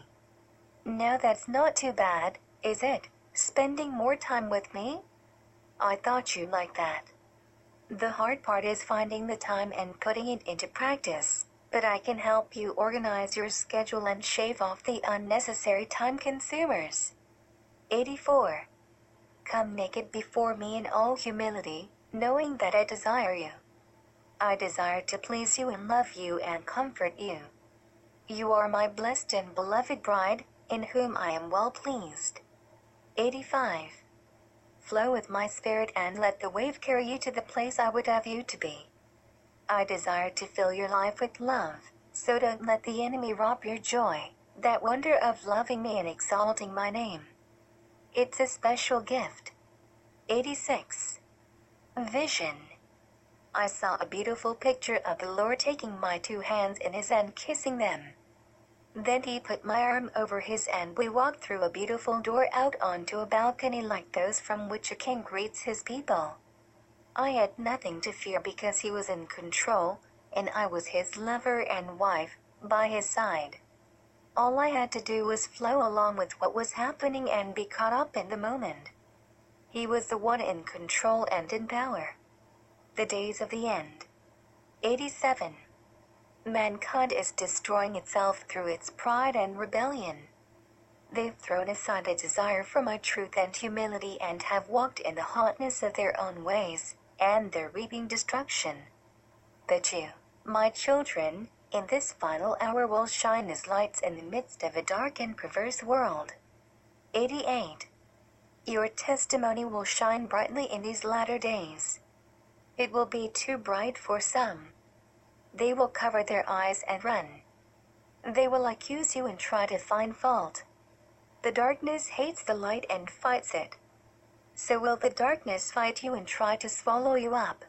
Now that's not too bad, is it? Spending more time with me? I thought you liked that. The hard part is finding the time and putting it into practice, but I can help you organize your schedule and shave off the unnecessary time consumers. 84. Come naked before me in all humility, knowing that I desire you. I desire to please you and love you and comfort you. You are my blessed and beloved bride, in whom I am well pleased. 85. Flow with my spirit and let the wave carry you to the place I would have you to be. I desire to fill your life with love, so don't let the enemy rob your joy, that wonder of loving me and exalting my name. It's a special gift. 86. Vision. I saw a beautiful picture of the Lord taking my two hands in his and kissing them. Then he put my arm over his and we walked through a beautiful door out onto a balcony like those from which a king greets his people. I had nothing to fear because he was in control, and I was his lover and wife, by his side. All I had to do was flow along with what was happening and be caught up in the moment. He was the one in control and in power. The days of the end. 87. Mankind is destroying itself through its pride and rebellion. They've thrown aside the desire for my truth and humility and have walked in the hotness of their own ways, and they're reaping destruction. But you, my children, in this final hour will shine as lights in the midst of a dark and perverse world. 88. Your testimony will shine brightly in these latter days. It will be too bright for some. They will cover their eyes and run. They will accuse you and try to find fault. The darkness hates the light and fights it. So will the darkness fight you and try to swallow you up.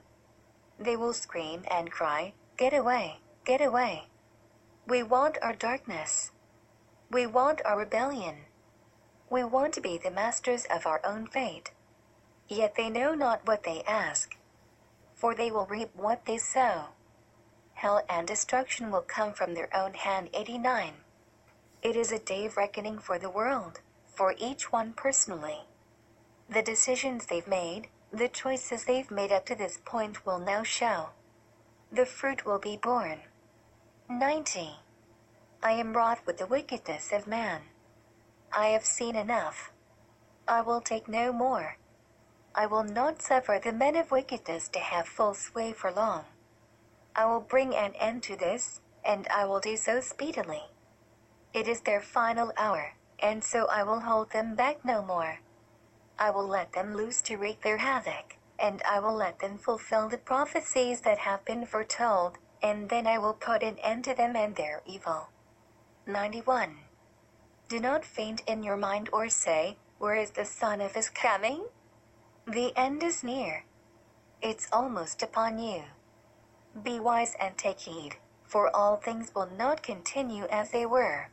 They will scream and cry, Get away, get away. We want our darkness. We want our rebellion. We want to be the masters of our own fate. Yet they know not what they ask. For they will reap what they sow hell and destruction will come from their own hand. 89. It is a day of reckoning for the world, for each one personally. The decisions they've made, the choices they've made up to this point will now show. The fruit will be borne. 90. I am wroth with the wickedness of man. I have seen enough. I will take no more. I will not suffer the men of wickedness to have full sway for long. I will bring an end to this, and I will do so speedily. It is their final hour, and so I will hold them back no more. I will let them loose to wreak their havoc, and I will let them fulfill the prophecies that have been foretold, and then I will put an end to them and their evil. 91. Do not faint in your mind or say, Where is the Son of His coming? The end is near. It's almost upon you. Be wise and take heed, for all things will not continue as they were.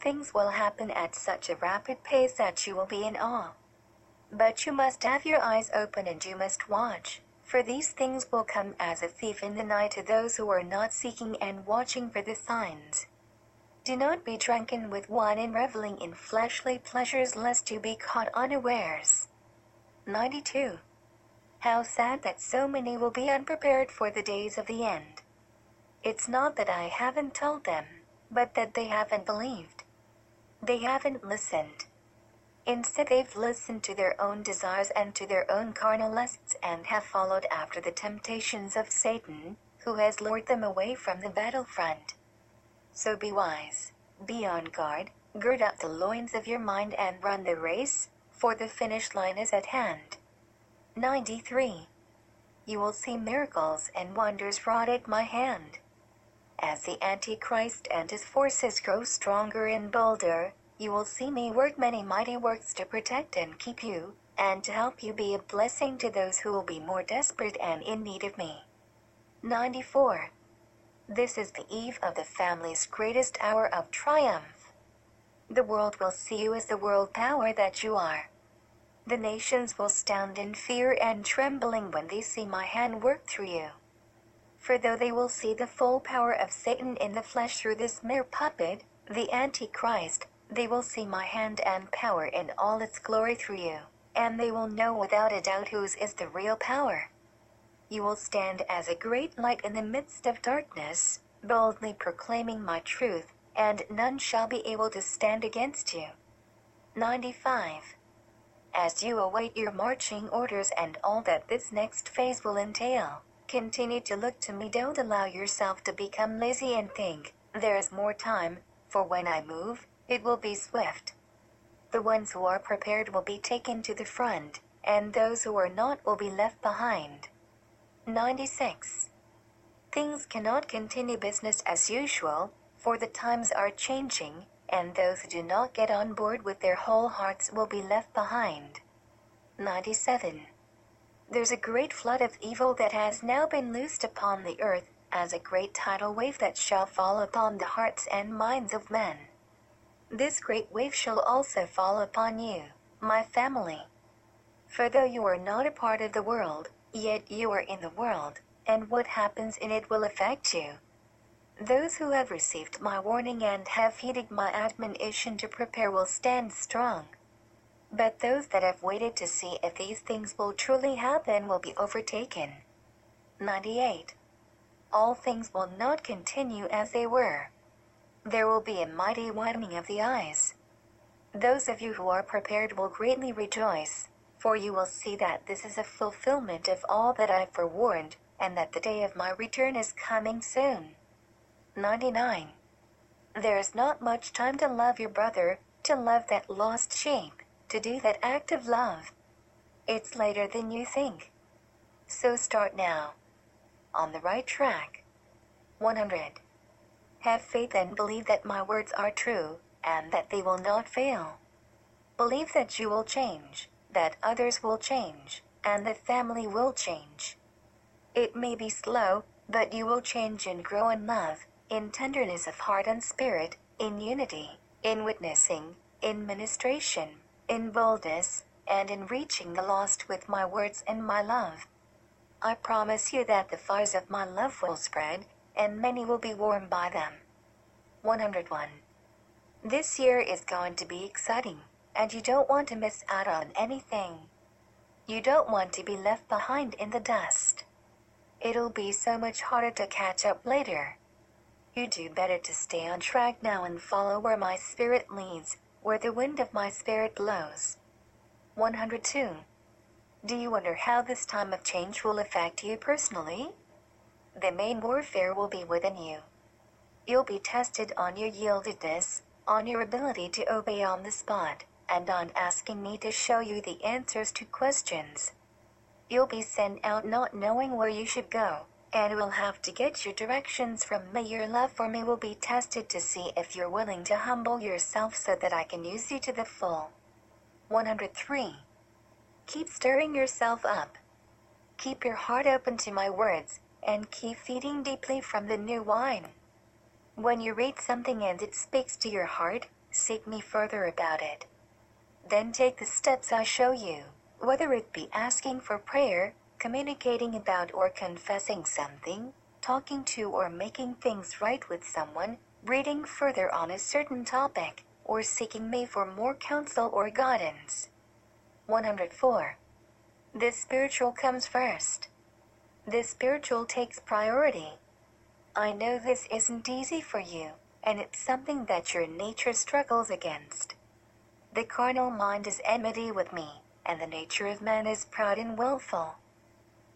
Things will happen at such a rapid pace that you will be in awe. But you must have your eyes open and you must watch, for these things will come as a thief in the night to those who are not seeking and watching for the signs. Do not be drunken with wine and reveling in fleshly pleasures lest you be caught unawares. 92. How sad that so many will be unprepared for the days of the end. It's not that I haven't told them, but that they haven't believed. They haven't listened. Instead, they've listened to their own desires and to their own carnal lusts and have followed after the temptations of Satan, who has lured them away from the battlefront. So be wise, be on guard, gird up the loins of your mind and run the race, for the finish line is at hand. 93. You will see miracles and wonders wrought at my hand. As the Antichrist and his forces grow stronger and bolder, you will see me work many mighty works to protect and keep you, and to help you be a blessing to those who will be more desperate and in need of me. 94. This is the eve of the family's greatest hour of triumph. The world will see you as the world power that you are. The nations will stand in fear and trembling when they see my hand work through you. For though they will see the full power of Satan in the flesh through this mere puppet, the Antichrist, they will see my hand and power in all its glory through you, and they will know without a doubt whose is the real power. You will stand as a great light in the midst of darkness, boldly proclaiming my truth, and none shall be able to stand against you. 95 as you await your marching orders and all that this next phase will entail. Continue to look to me. Don't allow yourself to become lazy and think, there is more time, for when I move, it will be swift. The ones who are prepared will be taken to the front, and those who are not will be left behind. 96. Things cannot continue business as usual, for the times are changing, and those who do not get on board with their whole hearts will be left behind. 97. There's a great flood of evil that has now been loosed upon the earth, as a great tidal wave that shall fall upon the hearts and minds of men. This great wave shall also fall upon you, my family. For though you are not a part of the world, yet you are in the world, and what happens in it will affect you. Those who have received my warning and have heeded my admonition to prepare will stand strong. But those that have waited to see if these things will truly happen will be overtaken. 98. All things will not continue as they were. There will be a mighty widening of the eyes. Those of you who are prepared will greatly rejoice, for you will see that this is a fulfillment of all that I forewarned, and that the day of my return is coming soon. 99. There is not much time to love your brother, to love that lost sheep, to do that act of love. It's later than you think. So start now. On the right track. 100. Have faith and believe that my words are true, and that they will not fail. Believe that you will change, that others will change, and the family will change. It may be slow, but you will change and grow in love, in tenderness of heart and spirit, in unity, in witnessing, in ministration, in boldness, and in reaching the lost with my words and my love. I promise you that the fires of my love will spread, and many will be warmed by them. 101. This year is going to be exciting, and you don't want to miss out on anything. You don't want to be left behind in the dust. It'll be so much harder to catch up later. You do better to stay on track now and follow where my spirit leads, where the wind of my spirit blows. 102. Do you wonder how this time of change will affect you personally? The main warfare will be within you. You'll be tested on your yieldedness, on your ability to obey on the spot, and on asking me to show you the answers to questions. You'll be sent out not knowing where you should go, and we'll have to get your directions from me. Your love for me will be tested to see if you're willing to humble yourself so that I can use you to the full. 103. Keep stirring yourself up. Keep your heart open to my words, and keep feeding deeply from the new wine. When you read something and it speaks to your heart, seek me further about it. Then take the steps I show you, whether it be asking for prayer, communicating about or confessing something, talking to or making things right with someone, reading further on a certain topic, or seeking me for more counsel or guidance. 104. The spiritual comes first. The spiritual takes priority. I know this isn't easy for you, and it's something that your nature struggles against. The carnal mind is enmity with me, and the nature of man is proud and wilful.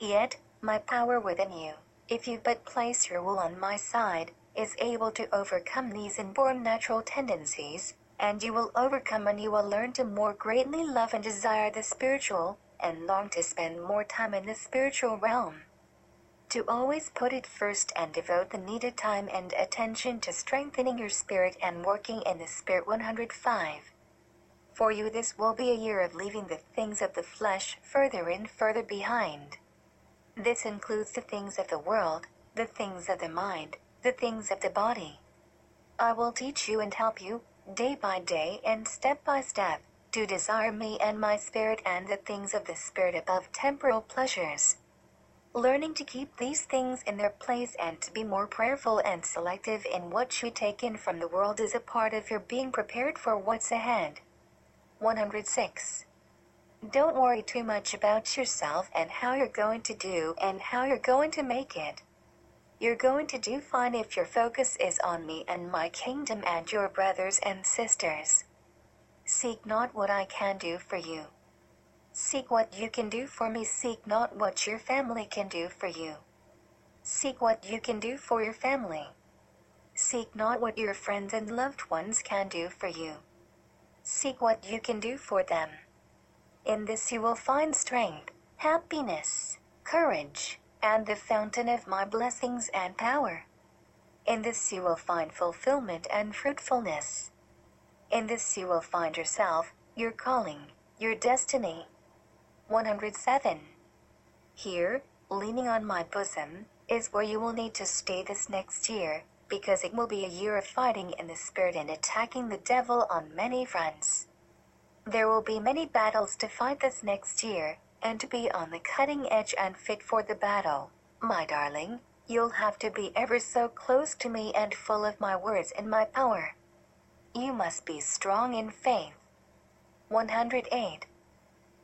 Yet, my power within you, if you but place your will on my side, is able to overcome these inborn natural tendencies, and you will overcome and you will learn to more greatly love and desire the spiritual, and long to spend more time in the spiritual realm. To always put it first and devote the needed time and attention to strengthening your spirit and working in the Spirit 105. For you, this will be a year of leaving the things of the flesh further and further behind. This includes the things of the world, the things of the mind, the things of the body. I will teach you and help you, day by day and step by step, to desire me and my spirit and the things of the spirit above temporal pleasures. Learning to keep these things in their place and to be more prayerful and selective in what you take in from the world is a part of your being prepared for what's ahead. 106. Don't worry too much about yourself and how you're going to do and how you're going to make it. You're going to do fine if your focus is on me and my kingdom and your brothers and sisters. Seek not what I can do for you. Seek what you can do for me. Seek not what your family can do for you. Seek what you can do for your family. Seek not what your friends and loved ones can do for you. Seek what you can do for them. In this you will find strength, happiness, courage, and the fountain of my blessings and power. In this you will find fulfillment and fruitfulness. In this you will find yourself, your calling, your destiny. 107. Here, leaning on my bosom, is where you will need to stay this next year, because it will be a year of fighting in the spirit and attacking the devil on many fronts. There will be many battles to fight this next year, and to be on the cutting edge and fit for the battle, my darling, you'll have to be ever so close to me and full of my words and my power. You must be strong in faith. 108.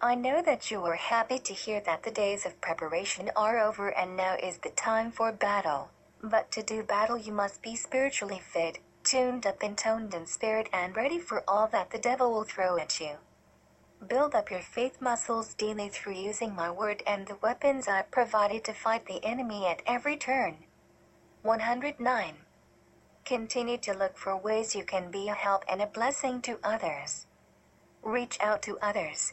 I know that you are happy to hear that the days of preparation are over and now is the time for battle. But to do battle, you must be spiritually fit, tuned up and toned in spirit, and ready for all that the devil will throw at you. Build up your faith muscles daily through using my word and the weapons I provided to fight the enemy at every turn. 109. Continue to look for ways you can be a help and a blessing to others. Reach out to others.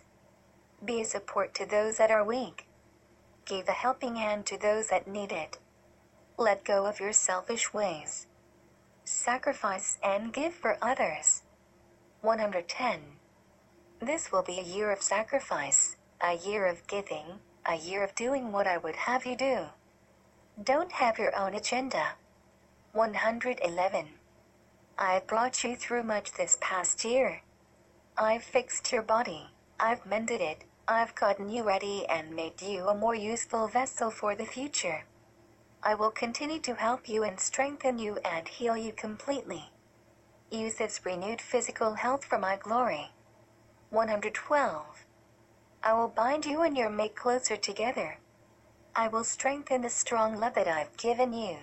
Be a support to those that are weak. Give a helping hand to those that need it. Let go of your selfish ways. Sacrifice and give for others. 110. This will be a year of sacrifice, a year of giving, a year of doing what I would have you do. Don't have your own agenda. 111. I've brought you through much this past year. I've fixed your body, I've mended it, I've gotten you ready and made you a more useful vessel for the future. I will continue to help you and strengthen you and heal you completely. Use this renewed physical health for my glory. 112. I will bind you and your mate closer together. I will strengthen the strong love that I've given you.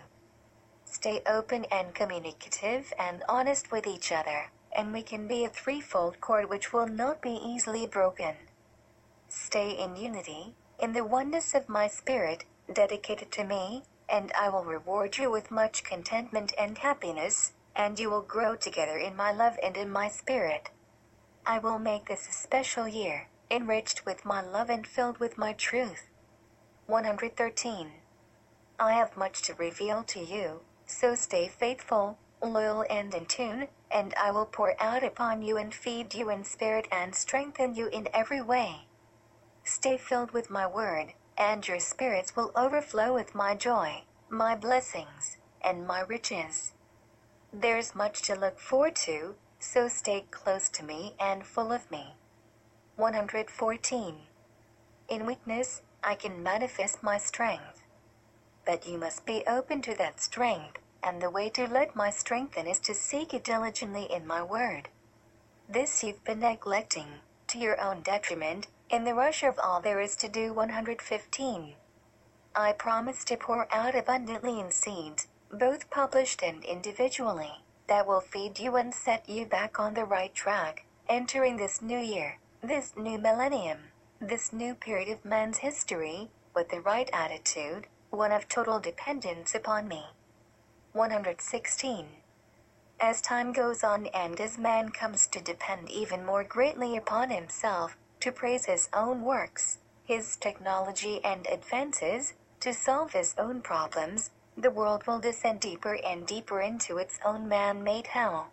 Stay open and communicative and honest with each other and we can be a threefold cord which will not be easily broken. Stay in unity, in the oneness of my spirit, dedicated to me, and I will reward you with much contentment and happiness, and you will grow together in my love and in my spirit. I will make this a special year, enriched with my love and filled with my truth. 113. I have much to reveal to you, so stay faithful, loyal and in tune, and I will pour out upon you and feed you in spirit and strengthen you in every way. Stay filled with my word, and your spirits will overflow with my joy, my blessings, and my riches. There's much to look forward to, so stay close to me and full of me. 114. In weakness, I can manifest my strength. But you must be open to that strength and the way to let my strengthen is to seek it diligently in my word. This you've been neglecting, to your own detriment, in the rush of all there is to do 115. I promise to pour out abundantly in seeds, both published and individually, that will feed you and set you back on the right track, entering this new year, this new millennium, this new period of man's history, with the right attitude, one of total dependence upon me. 116. As time goes on and as man comes to depend even more greatly upon himself, to praise his own works, his technology and advances, to solve his own problems, the world will descend deeper and deeper into its own man-made hell.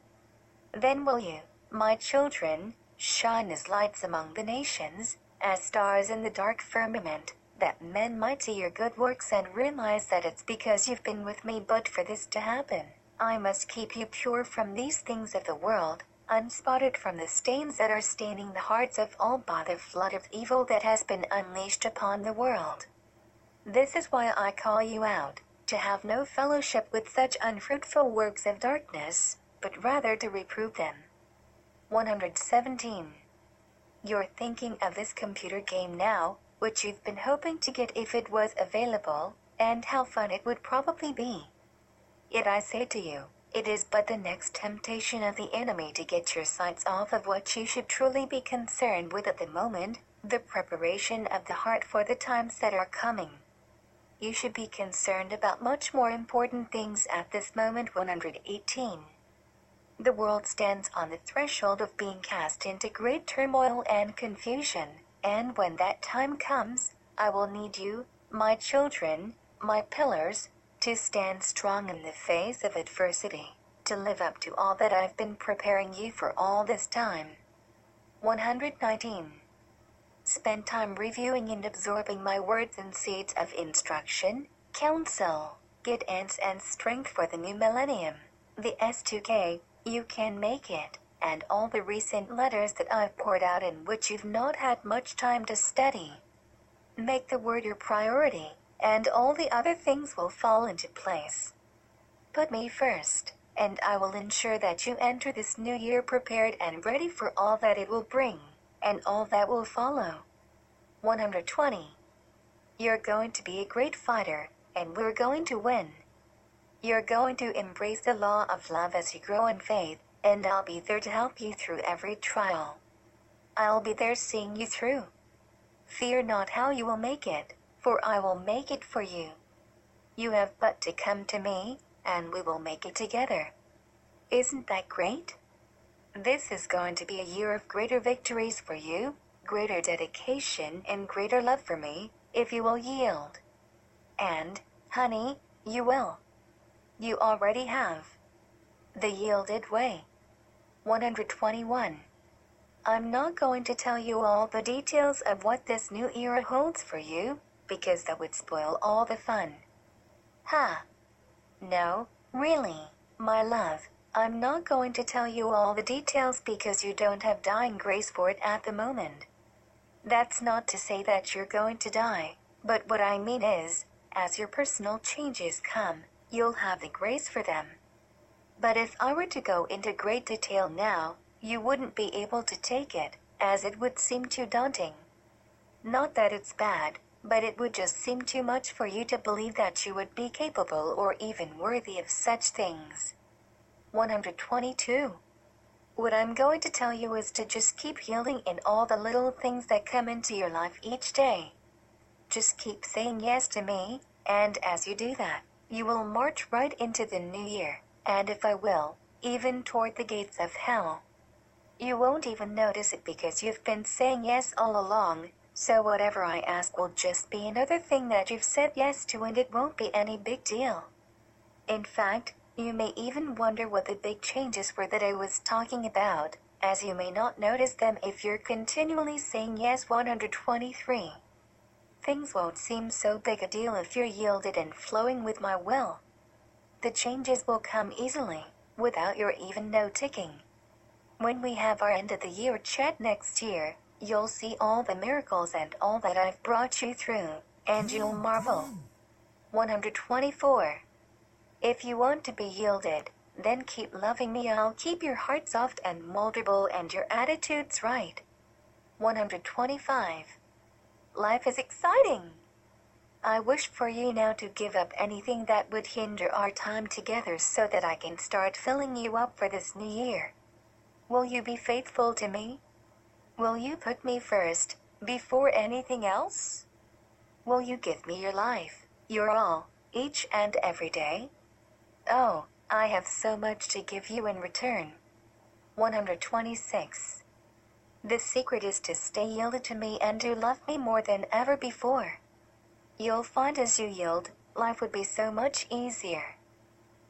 Then will you, my children, shine as lights among the nations, as stars in the dark firmament, that men might see your good works and realize that it's because you've been with me but for this to happen. I must keep you pure from these things of the world, unspotted from the stains that are staining the hearts of all by the flood of evil that has been unleashed upon the world. This is why I call you out, to have no fellowship with such unfruitful works of darkness, but rather to reprove them. 117. You're thinking of this computer game now, which you've been hoping to get if it was available, and how fun it would probably be. Yet I say to you, it is but the next temptation of the enemy to get your sights off of what you should truly be concerned with at the moment, the preparation of the heart for the times that are coming. You should be concerned about much more important things at this moment 118. The world stands on the threshold of being cast into great turmoil and confusion. And when that time comes, I will need you, my children, my pillars, to stand strong in the face of adversity, to live up to all that I've been preparing you for all this time. 119. Spend time reviewing and absorbing my words and seeds of instruction, counsel, guidance, and strength for the new millennium. The S2K, you can make it, and all the recent letters that I've poured out in which you've not had much time to study. Make the word your priority, and all the other things will fall into place. Put me first, and I will ensure that you enter this new year prepared and ready for all that it will bring and all that will follow. 120. You're going to be a great fighter, and we're going to win. You're going to embrace the law of love as you grow in faith, and I'll be there to help you through every trial. I'll be there seeing you through. Fear not how you will make it, for I will make it for you. You have but to come to me, and we will make it together. Isn't that great? This is going to be a year of greater victories for you, greater dedication, and greater love for me, if you will yield. And, honey, you will. You already have. The Yielded Way. 121. I'm not going to tell you all the details of what this new era holds for you, because that would spoil all the fun. Ha! No, really, my love, I'm not going to tell you all the details because you don't have dying grace for it at the moment. That's not to say that you're going to die, but what I mean is, as your personal changes come, you'll have the grace for them. But if I were to go into great detail now, you wouldn't be able to take it, as it would seem too daunting. Not that it's bad, but it would just seem too much for you to believe that you would be capable or even worthy of such things. 122. What I'm going to tell you is to just keep yielding in all the little things that come into your life each day. Just keep saying yes to me, and as you do that, you will march right into the new year, and if I will, even toward the gates of hell. You won't even notice it because you've been saying yes all along, so whatever I ask will just be another thing that you've said yes to, and it won't be any big deal. In fact, you may even wonder what the big changes were that I was talking about, as you may not notice them if you're continually saying yes 123. Things won't seem so big a deal if you're yielded and flowing with my will. The changes will come easily, without your even noticing. When we have our end of the year chat next year, you'll see all the miracles and all that I've brought you through, and you'll marvel. 124. If you want to be yielded, then keep loving me. I'll keep your heart soft and moldable and your attitudes right. 125. Life is exciting. I wish for you now to give up anything that would hinder our time together so that I can start filling you up for this new year. Will you be faithful to me? Will you put me first, before anything else? Will you give me your life, your all, each and every day? Oh, I have so much to give you in return. 126. The secret is to stay yielded to me and to love me more than ever before. You'll find as you yield, life would be so much easier.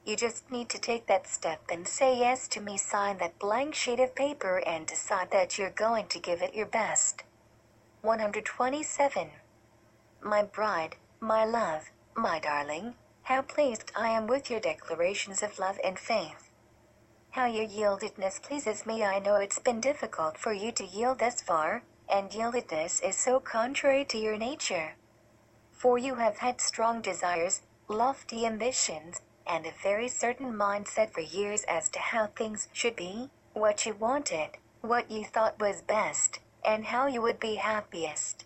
You just need to take that step and say yes to me, sign that blank sheet of paper, and decide that you're going to give it your best. 127. My bride, my love, my darling, how pleased I am with your declarations of love and faith. How your yieldedness pleases me. I know it's been difficult for you to yield thus far, and yieldedness is so contrary to your nature. For you have had strong desires, lofty ambitions, and a very certain mindset for years as to how things should be, what you wanted, what you thought was best, and how you would be happiest.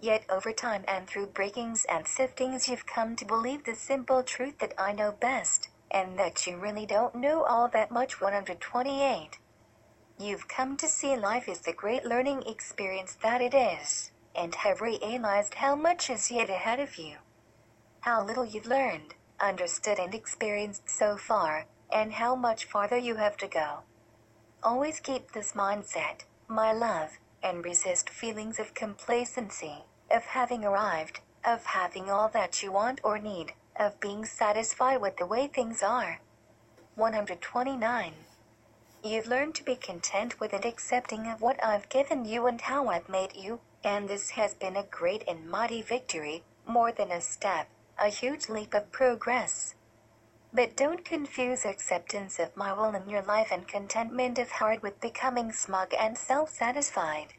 Yet over time and through breakings and siftings, you've come to believe the simple truth that I know best, and that you really don't know all that much. 128. You've come to see life is the great learning experience that it is, and have realized how much is yet ahead of you. How little you've learned, understood, and experienced so far, and how much farther you have to go. Always keep this mindset, my love, and resist feelings of complacency, of having arrived, of having all that you want or need, of being satisfied with the way things are. 129. You've learned to be content with and accepting of what I've given you and how I've made you, And this has been a great and mighty victory, more than a step, a huge leap of progress. But don't confuse acceptance of my will in your life and contentment of heart with becoming smug and self satisfied.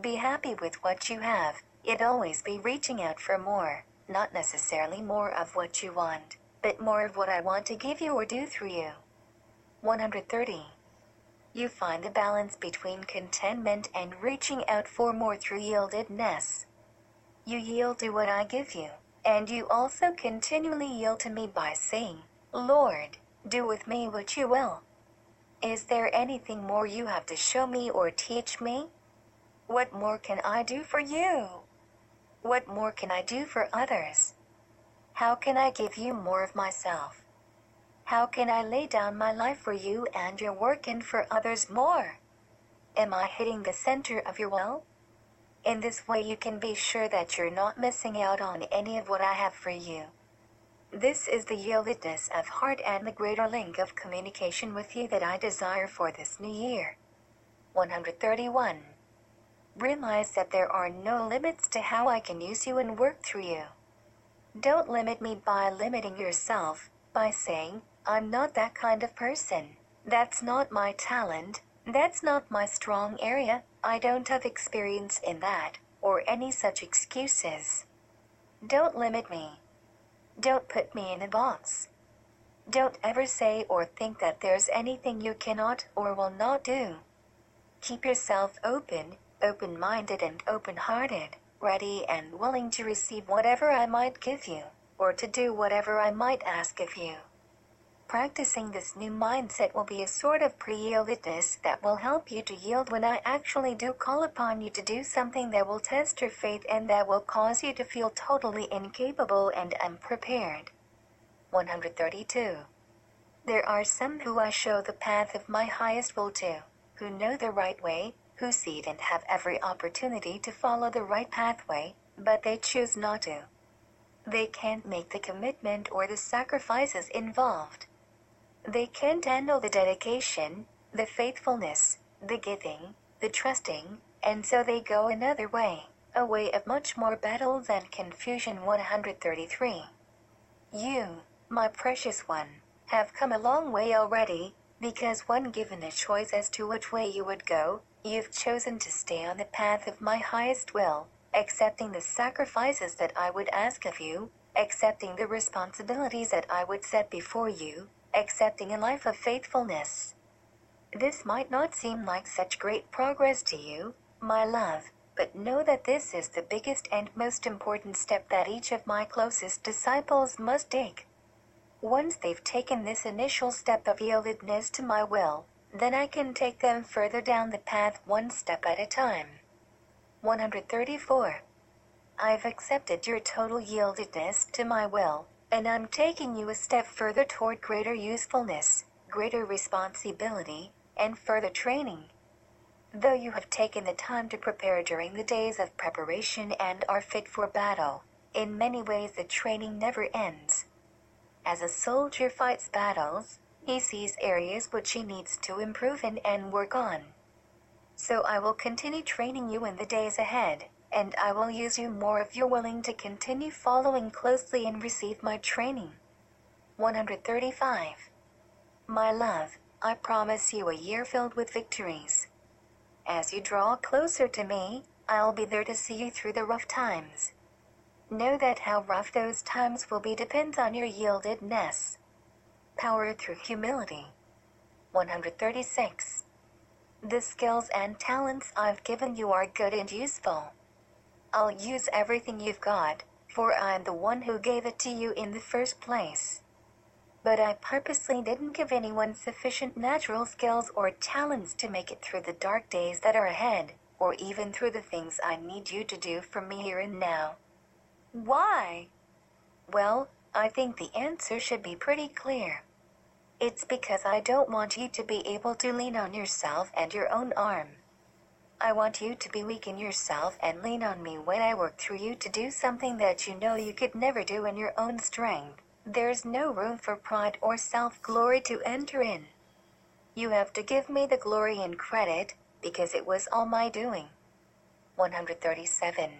Be happy with what you have, it always be reaching out for more, not necessarily more of what you want, but more of what I want to give you or do through you. 130. You find the balance between contentment and reaching out for more through yieldedness. You yield to what I give you, and you also continually yield to me by saying, Lord, do with me what you will. Is there anything more you have to show me or teach me? What more can I do for you? What more can I do for others? How can I give you more of myself? How can I lay down my life for you and your work and for others more? Am I hitting the center of your will? In this way, you can be sure that you're not missing out on any of what I have for you. This is the yieldedness of heart and the greater link of communication with you that I desire for this new year. 131. Realize that there are no limits to how I can use you and work through you. Don't limit me by limiting yourself, by saying, I'm not that kind of person. That's not my talent. That's not my strong area. I don't have experience in that, or any such excuses. Don't limit me. Don't put me in a box. Don't ever say or think that there's anything you cannot or will not do. Keep yourself open, open minded, and open hearted, ready and willing to receive whatever I might give you, or to do whatever I might ask of you. Practicing this new mindset will be a sort of pre yieldedness that will help you to yield when I actually do call upon you to do something that will test your faith and that will cause you to feel totally incapable and unprepared. 132. There are some who I show the path of my highest will to, who know the right way, who see it and have every opportunity to follow the right pathway, but they choose not to. They can't make the commitment or the sacrifices involved. They can't handle the dedication, the faithfulness, the giving, the trusting, and so they go another way, a way of much more battle than confusion 133. You, my precious one, have come a long way already, because when given a choice as to which way you would go, you've chosen to stay on the path of my highest will, accepting the sacrifices that I would ask of you, accepting the responsibilities that I would set before you, accepting a life of faithfulness. This might not seem like such great progress to you, my love, but know that this is the biggest and most important step that each of my closest disciples must take. Once they've taken this initial step of yieldedness to my will, then I can take them further down the path one step at a time. 134. I've accepted your total yieldedness to my will, and I'm taking you a step further toward greater usefulness, greater responsibility, and further training. Though you have taken the time to prepare during the days of preparation and are fit for battle, in many ways the training never ends. As a soldier fights battles, he sees areas which he needs to improve in and work on. So I will continue training you in the days ahead and I will use you more if you're willing to continue following closely and receive my training. 135. My love, I promise you a year filled with victories. As you draw closer to me, I'll be there to see you through the rough times. Know that how rough those times will be depends on your yieldedness. Power through humility. 136. The skills and talents I've given you are good and useful. I'll use everything you've got, for I'm the one who gave it to you in the first place. But I purposely didn't give anyone sufficient natural skills or talents to make it through the dark days that are ahead, or even through the things I need you to do for me here and now. Why? Well, I think the answer should be pretty clear. It's because I don't want you to be able to lean on yourself and your own arm. I want you to be weak in yourself and lean on me when I work through you to do something that you know you could never do in your own strength. There's no room for pride or self glory to enter in. You have to give me the glory and credit, because it was all my doing. 137.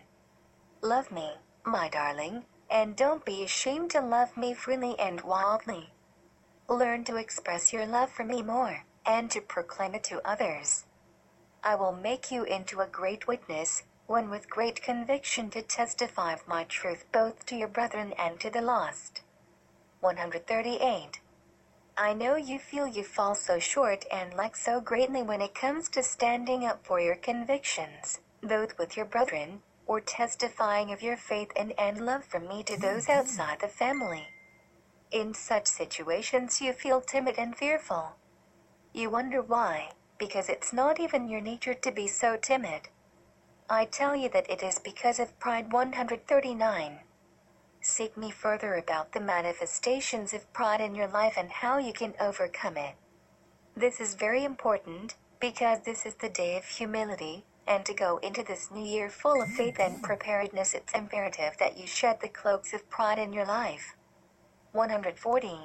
Love me, my darling, and don't be ashamed to love me freely and wildly. Learn to express your love for me more, and to proclaim it to others. I will make you into a great witness, one with great conviction to testify of my truth both to your brethren and to the lost. 138. I know you feel you fall so short and lack so greatly when it comes to standing up for your convictions, both with your brethren, or testifying of your faith and, and love for me to those outside the family. In such situations, you feel timid and fearful. You wonder why, because it's not even your nature to be so timid. I tell you that it is because of pride 139. Seek me further about the manifestations of pride in your life and how you can overcome it. This is very important because this is the day of humility, and to go into this new year full of faith and preparedness, it's imperative that you shed the cloaks of pride in your life. 140.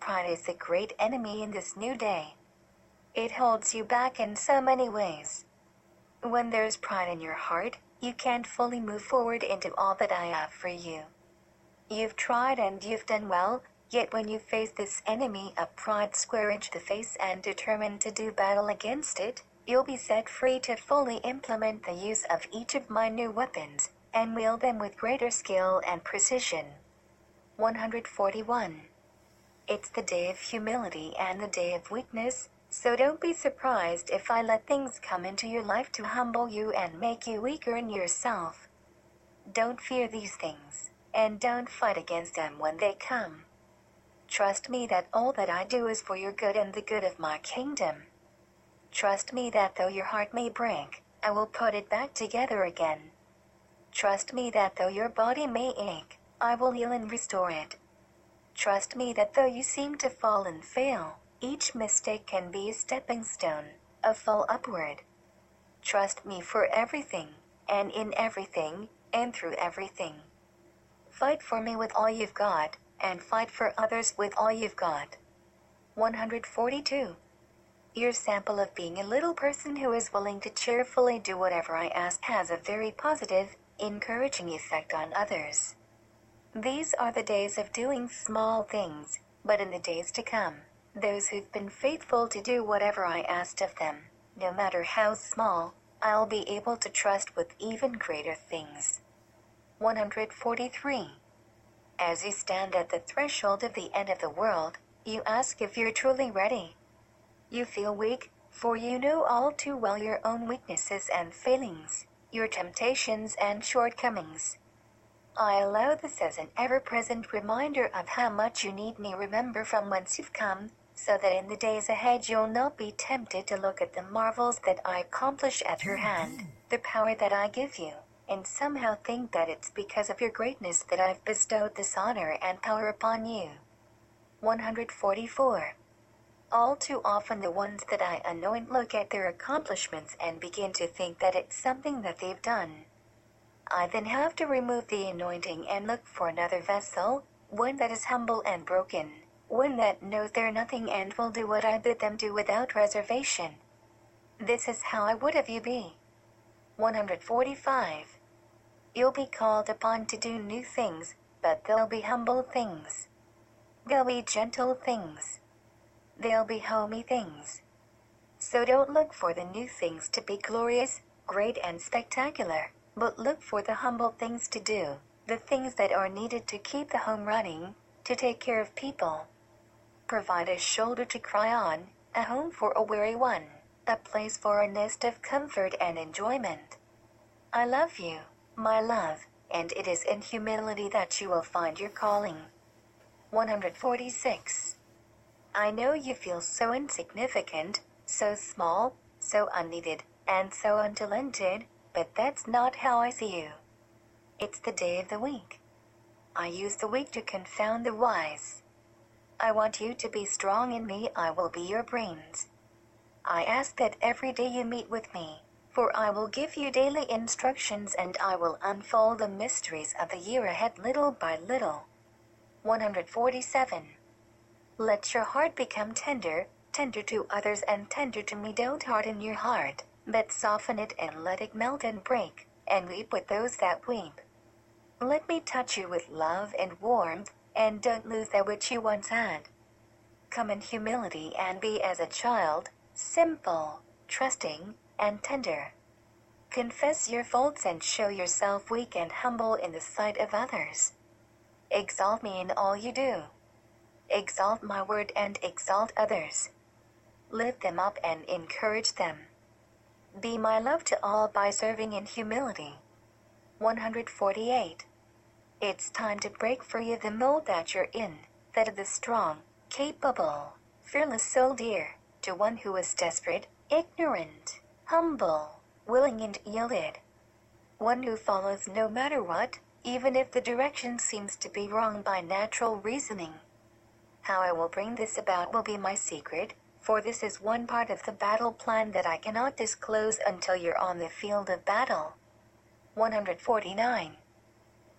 Pride is the great enemy in this new day. It holds you back in so many ways. When there's pride in your heart, you can't fully move forward into all that I have for you. You've tried and you've done well, yet when you face this enemy of pride square into the face and determined to do battle against it, you'll be set free to fully implement the use of each of my new weapons, and wield them with greater skill and precision. 141. It's the day of humility and the day of weakness, so don't be surprised if I let things come into your life to humble you and make you weaker in yourself. Don't fear these things and don't fight against them when they come. Trust me that all that I do is for your good and the good of my kingdom. Trust me that though your heart may break, I will put it back together again. Trust me that though your body may ache, I will heal and restore it. Trust me that though you seem to fall and fail, each mistake can be a stepping stone, a fall upward. Trust me for everything, and in everything, and through everything. Fight for me with all you've got, and fight for others with all you've got. 142. Your sample of being a little person who is willing to cheerfully do whatever I ask has a very positive, encouraging effect on others. These are the days of doing small things, but in the days to come, those who've been faithful to do whatever I asked of them, no matter how small, I'll be able to trust with even greater things. 143. As you stand at the threshold of the end of the world, you ask if you're truly ready. You feel weak, for you know all too well your own weaknesses and failings, your temptations and shortcomings. I allow this as an ever present reminder of how much you need me remember from whence you've come, so that in the days ahead you'll not be tempted to look at the marvels that I accomplish at your hand, the power that I give you and somehow think that it's because of your greatness that I've bestowed this honor and power upon you. 144. All too often, the ones that I anoint look at their accomplishments and begin to think that it's something that they've done. I then have to remove the anointing and look for another vessel, one that is humble and broken, one that knows they're nothing and will do what I bid them do without reservation. This is how I would have you be. 145. You'll be called upon to do new things, but they'll be humble things. They'll be gentle things. They'll be homey things. So don't look for the new things to be glorious, great, and spectacular, but look for the humble things to do, the things that are needed to keep the home running, to take care of people. Provide a shoulder to cry on, a home for a weary one a place for a nest of comfort and enjoyment. I love you, my love, and it is in humility that you will find your calling. 146. I know you feel so insignificant, so small, so unneeded, and so untalented, but that's not how I see you. It's the day of the weak. I use the weak to confound the wise. I want you to be strong in me, I will be your brains. I ask that every day you meet with me, for I will give you daily instructions and I will unfold the mysteries of the year ahead little by little. 147. Let your heart become tender, tender to others and tender to me. Don't harden your heart, but soften it and let it melt and break, and weep with those that weep. Let me touch you with love and warmth, and don't lose that which you once had. Come in humility and be as a child, simple, trusting, and tender. Confess your faults and show yourself weak and humble in the sight of others. Exalt me in all you do. Exalt my word and exalt others. Lift them up and encourage them. Be my love to all by serving in humility. 148. It's time to break free of the mold that you're in, that of the strong, capable, fearless soul dear, to one who is desperate, ignorant, humble, willing and yielded. One who follows no matter what, even if the direction seems to be wrong by natural reasoning. How I will bring this about will be my secret, for this is one part of the battle plan that I cannot disclose until you're on the field of battle. 149.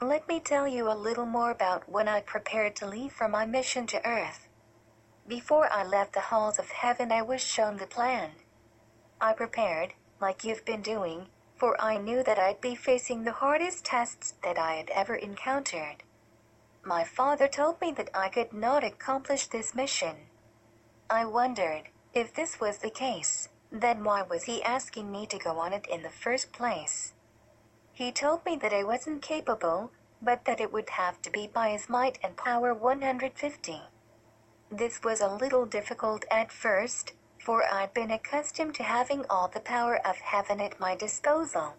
Let me tell you a little more about when I prepared to leave for my mission to Earth. Before I left the halls of heaven, I was shown the plan. I prepared, like you've been doing, for I knew that I'd be facing the hardest tests that I had ever encountered. My father told me that I could not accomplish this mission. I wondered, if this was the case, then why was he asking me to go on it in the first place? He told me that I wasn't capable, but that it would have to be by his might and power 150. This was a little difficult at first, for I'd been accustomed to having all the power of heaven at my disposal.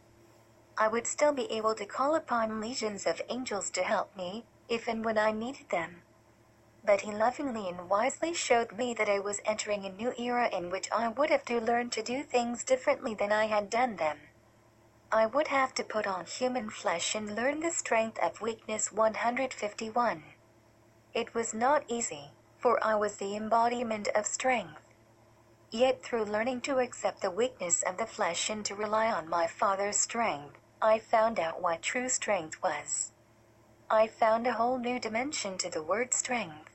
I would still be able to call upon legions of angels to help me, if and when I needed them. But he lovingly and wisely showed me that I was entering a new era in which I would have to learn to do things differently than I had done them. I would have to put on human flesh and learn the strength of weakness 151. It was not easy, for I was the embodiment of strength. Yet through learning to accept the weakness of the flesh and to rely on my Father's strength, I found out what true strength was. I found a whole new dimension to the word strength.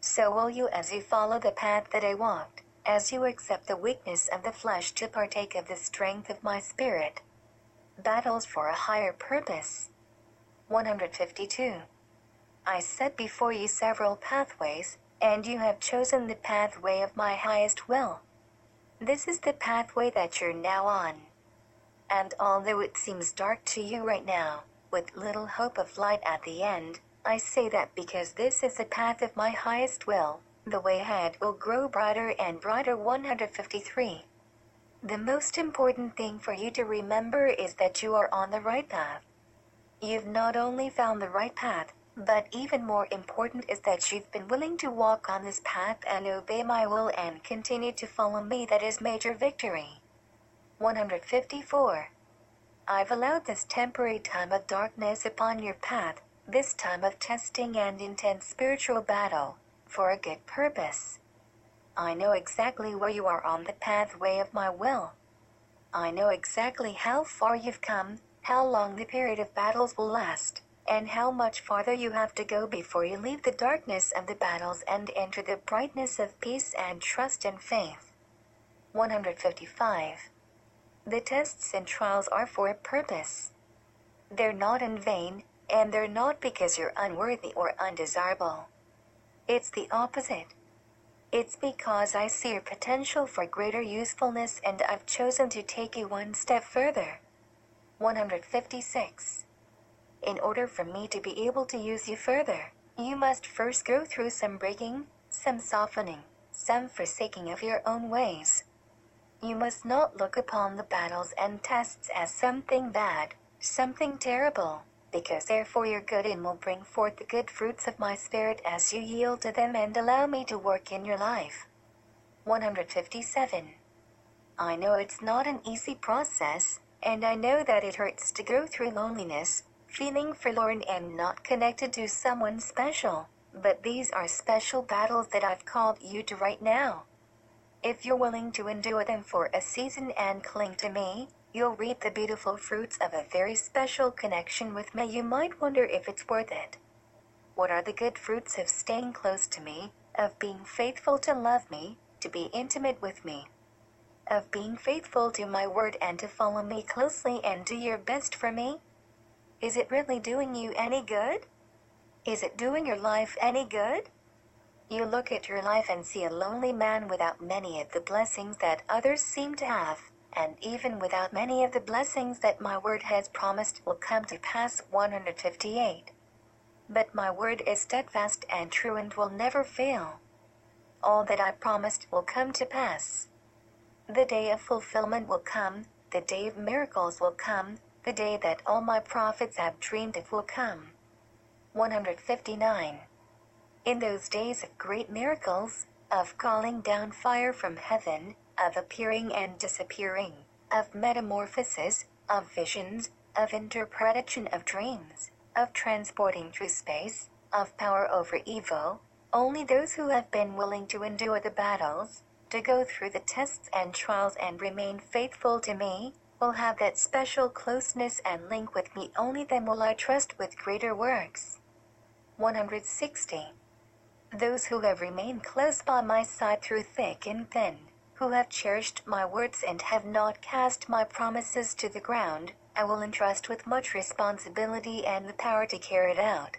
So will you as you follow the path that I walked, as you accept the weakness of the flesh to partake of the strength of my spirit. Battles for a higher purpose. 152. I set before you several pathways, and you have chosen the pathway of my highest will. This is the pathway that you're now on. And although it seems dark to you right now, with little hope of light at the end, I say that because this is the path of my highest will, the way ahead will grow brighter and brighter 153. The most important thing for you to remember is that you are on the right path. You've not only found the right path, but even more important is that you've been willing to walk on this path and obey my will and continue to follow me. That is major victory. 154. I've allowed this temporary time of darkness upon your path, this time of testing and intense spiritual battle, for a good purpose. I know exactly where you are on the pathway of my will. I know exactly how far you've come, how long the period of battles will last and how much farther you have to go before you leave the darkness of the battles and enter the brightness of peace and trust and faith. 155. The tests and trials are for a purpose. They're not in vain, and they're not because you're unworthy or undesirable. It's the opposite. It's because I see your potential for greater usefulness and I've chosen to take you one step further. 156. In order for me to be able to use you further, you must first go through some breaking, some softening, some forsaking of your own ways. You must not look upon the battles and tests as something bad, something terrible, because therefore your good and will bring forth the good fruits of my spirit as you yield to them and allow me to work in your life. 157. I know it's not an easy process, and I know that it hurts to go through loneliness, feeling forlorn and not connected to someone special. But these are special battles that I've called you to right now. If you're willing to endure them for a season and cling to me, you'll reap the beautiful fruits of a very special connection with me. You might wonder if it's worth it. What are the good fruits of staying close to me, of being faithful to love me, to be intimate with me? of being faithful to my word and to follow me closely and do your best for me? Is it really doing you any good? Is it doing your life any good? You look at your life and see a lonely man without many of the blessings that others seem to have, and even without many of the blessings that my word has promised will come to pass. 158. But my word is steadfast and true and will never fail. All that I promised will come to pass. The day of fulfillment will come, the day of miracles will come, the day that all my prophets have dreamed of will come. 159. In those days of great miracles, of calling down fire from heaven, of appearing and disappearing, of metamorphosis, of visions, of interpretation of dreams, of transporting through space, of power over evil, only those who have been willing to endure the battles, to go through the tests and trials and remain faithful to me, will have that special closeness and link with me. Only them will I trust with greater works. 160. Those who have remained close by my side through thick and thin, who have cherished my words and have not cast my promises to the ground, I will entrust with much responsibility and the power to carry it out.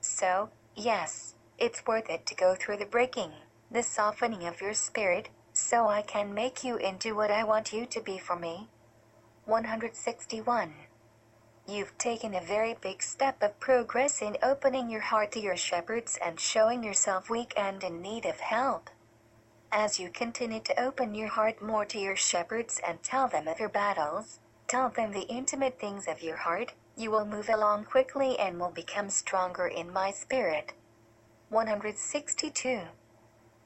So, yes, it's worth it to go through the breaking, the softening of your spirit, so I can make you into what I want you to be for me. 161. You've taken a very big step of progress in opening your heart to your shepherds and showing yourself weak and in need of help. As you continue to open your heart more to your shepherds and tell them of your battles, tell them the intimate things of your heart, you will move along quickly and will become stronger in my spirit. 162.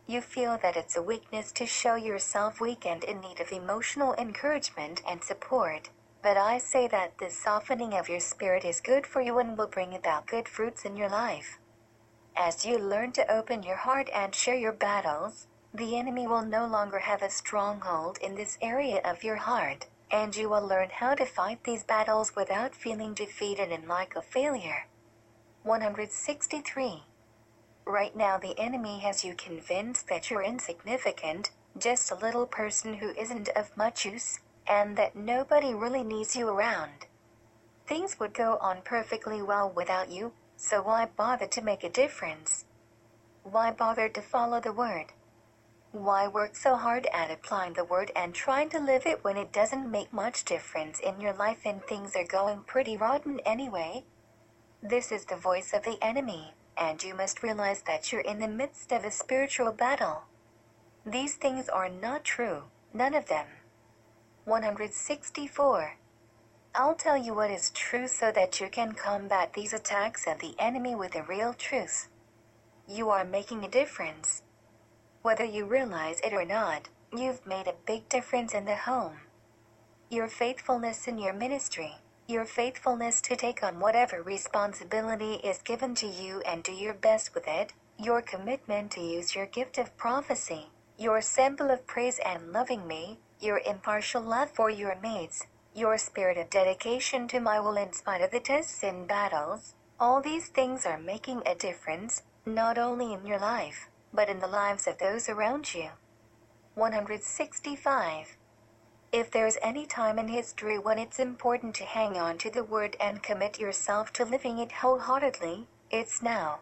You feel that it's a weakness to show yourself weak and in need of emotional encouragement and support. But I say that this softening of your spirit is good for you and will bring about good fruits in your life. As you learn to open your heart and share your battles, the enemy will no longer have a stronghold in this area of your heart, and you will learn how to fight these battles without feeling defeated and like a failure. 163. Right now, the enemy has you convinced that you're insignificant, just a little person who isn't of much use, and that nobody really needs you around. Things would go on perfectly well without you, so why bother to make a difference? Why bother to follow the word? Why work so hard at applying the word and trying to live it when it doesn't make much difference in your life and things are going pretty rotten anyway? This is the voice of the enemy, and you must realize that you're in the midst of a spiritual battle. These things are not true, none of them. 164. I'll tell you what is true so that you can combat these attacks of the enemy with the real truth. You are making a difference. Whether you realize it or not, you've made a big difference in the home. Your faithfulness in your ministry, your faithfulness to take on whatever responsibility is given to you and do your best with it, your commitment to use your gift of prophecy, your symbol of praise and loving me, your impartial love for your mates, your spirit of dedication to my will in spite of the tests and battles, all these things are making a difference, not only in your life, but in the lives of those around you. 165. If there's any time in history when it's important to hang on to the word and commit yourself to living it wholeheartedly, it's now.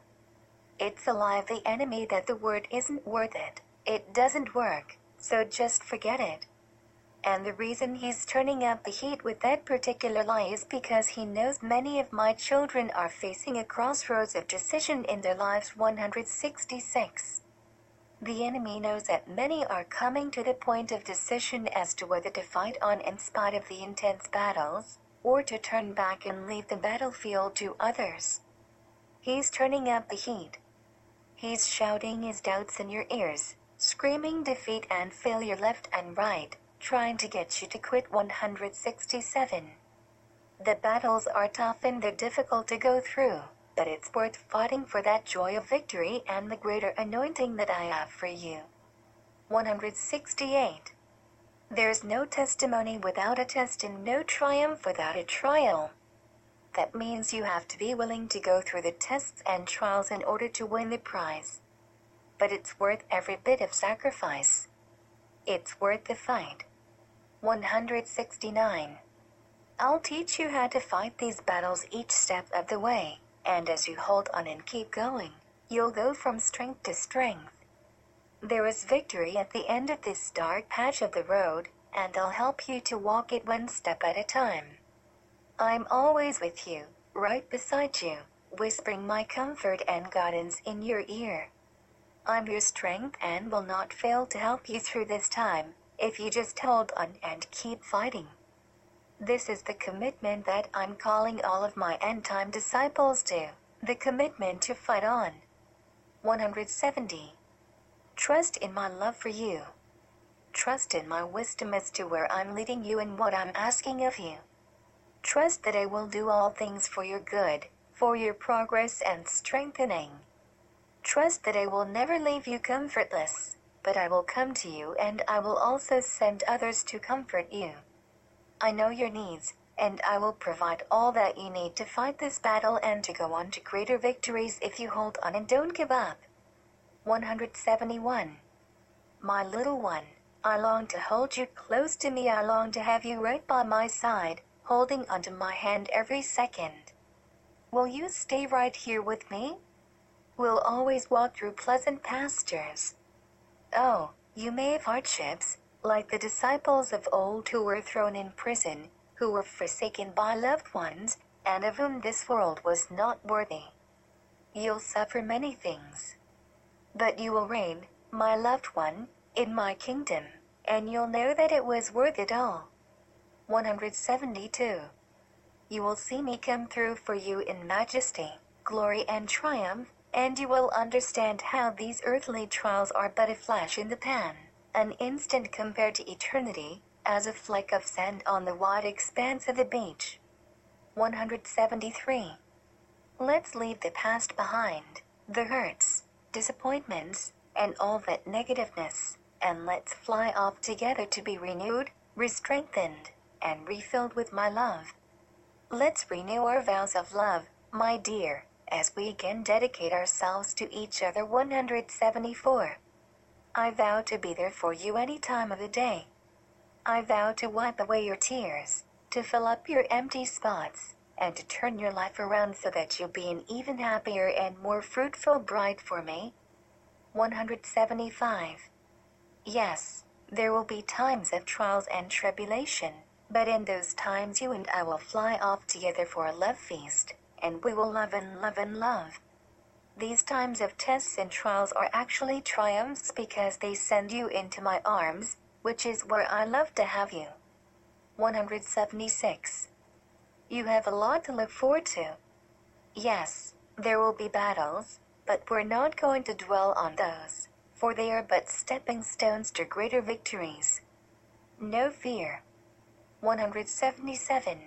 It's a lie of the enemy that the word isn't worth it, it doesn't work, so just forget it. And the reason he's turning up the heat with that particular lie is because he knows many of my children are facing a crossroads of decision in their lives. 166. The enemy knows that many are coming to the point of decision as to whether to fight on in spite of the intense battles, or to turn back and leave the battlefield to others. He's turning up the heat. He's shouting his doubts in your ears, screaming defeat and failure left and right trying to get you to quit 167. The battles are tough and they're difficult to go through, but it's worth fighting for that joy of victory and the greater anointing that I have for you. 168. There's no testimony without a test and no triumph without a trial. That means you have to be willing to go through the tests and trials in order to win the prize. But it's worth every bit of sacrifice. It's worth the fight. 169. I'll teach you how to fight these battles each step of the way, and as you hold on and keep going, you'll go from strength to strength. There is victory at the end of this dark patch of the road, and I'll help you to walk it one step at a time. I'm always with you, right beside you, whispering my comfort and guidance in your ear. I'm your strength and will not fail to help you through this time, if you just hold on and keep fighting. This is the commitment that I'm calling all of my end time disciples to the commitment to fight on. 170. Trust in my love for you. Trust in my wisdom as to where I'm leading you and what I'm asking of you. Trust that I will do all things for your good, for your progress and strengthening. Trust that I will never leave you comfortless, but I will come to you and I will also send others to comfort you. I know your needs, and I will provide all that you need to fight this battle and to go on to greater victories if you hold on and don't give up. 171. My little one, I long to hold you close to me. I long to have you right by my side, holding onto my hand every second. Will you stay right here with me? We'll always walk through pleasant pastures. Oh, you may have hardships, like the disciples of old who were thrown in prison, who were forsaken by loved ones, and of whom this world was not worthy. You'll suffer many things. But you will reign, my loved one, in my kingdom, and you'll know that it was worth it all. 172. You will see me come through for you in majesty, glory, and triumph, and you will understand how these earthly trials are but a flash in the pan an instant compared to eternity, as a fleck of sand on the wide expanse of the beach. 173. Let's leave the past behind, the hurts, disappointments, and all that negativeness, and let's fly off together to be renewed, re-strengthened, and refilled with my love. Let's renew our vows of love, my dear, as we again dedicate ourselves to each other. 174. I vow to be there for you any time of the day. I vow to wipe away your tears, to fill up your empty spots, and to turn your life around so that you'll be an even happier and more fruitful bride for me. 175. Yes, there will be times of trials and tribulation, but in those times you and I will fly off together for a love feast, and we will love and love and love. These times of tests and trials are actually triumphs because they send you into my arms, which is where I love to have you. 176. You have a lot to look forward to. Yes, there will be battles, but we're not going to dwell on those, for they are but stepping stones to greater victories. No fear. 177.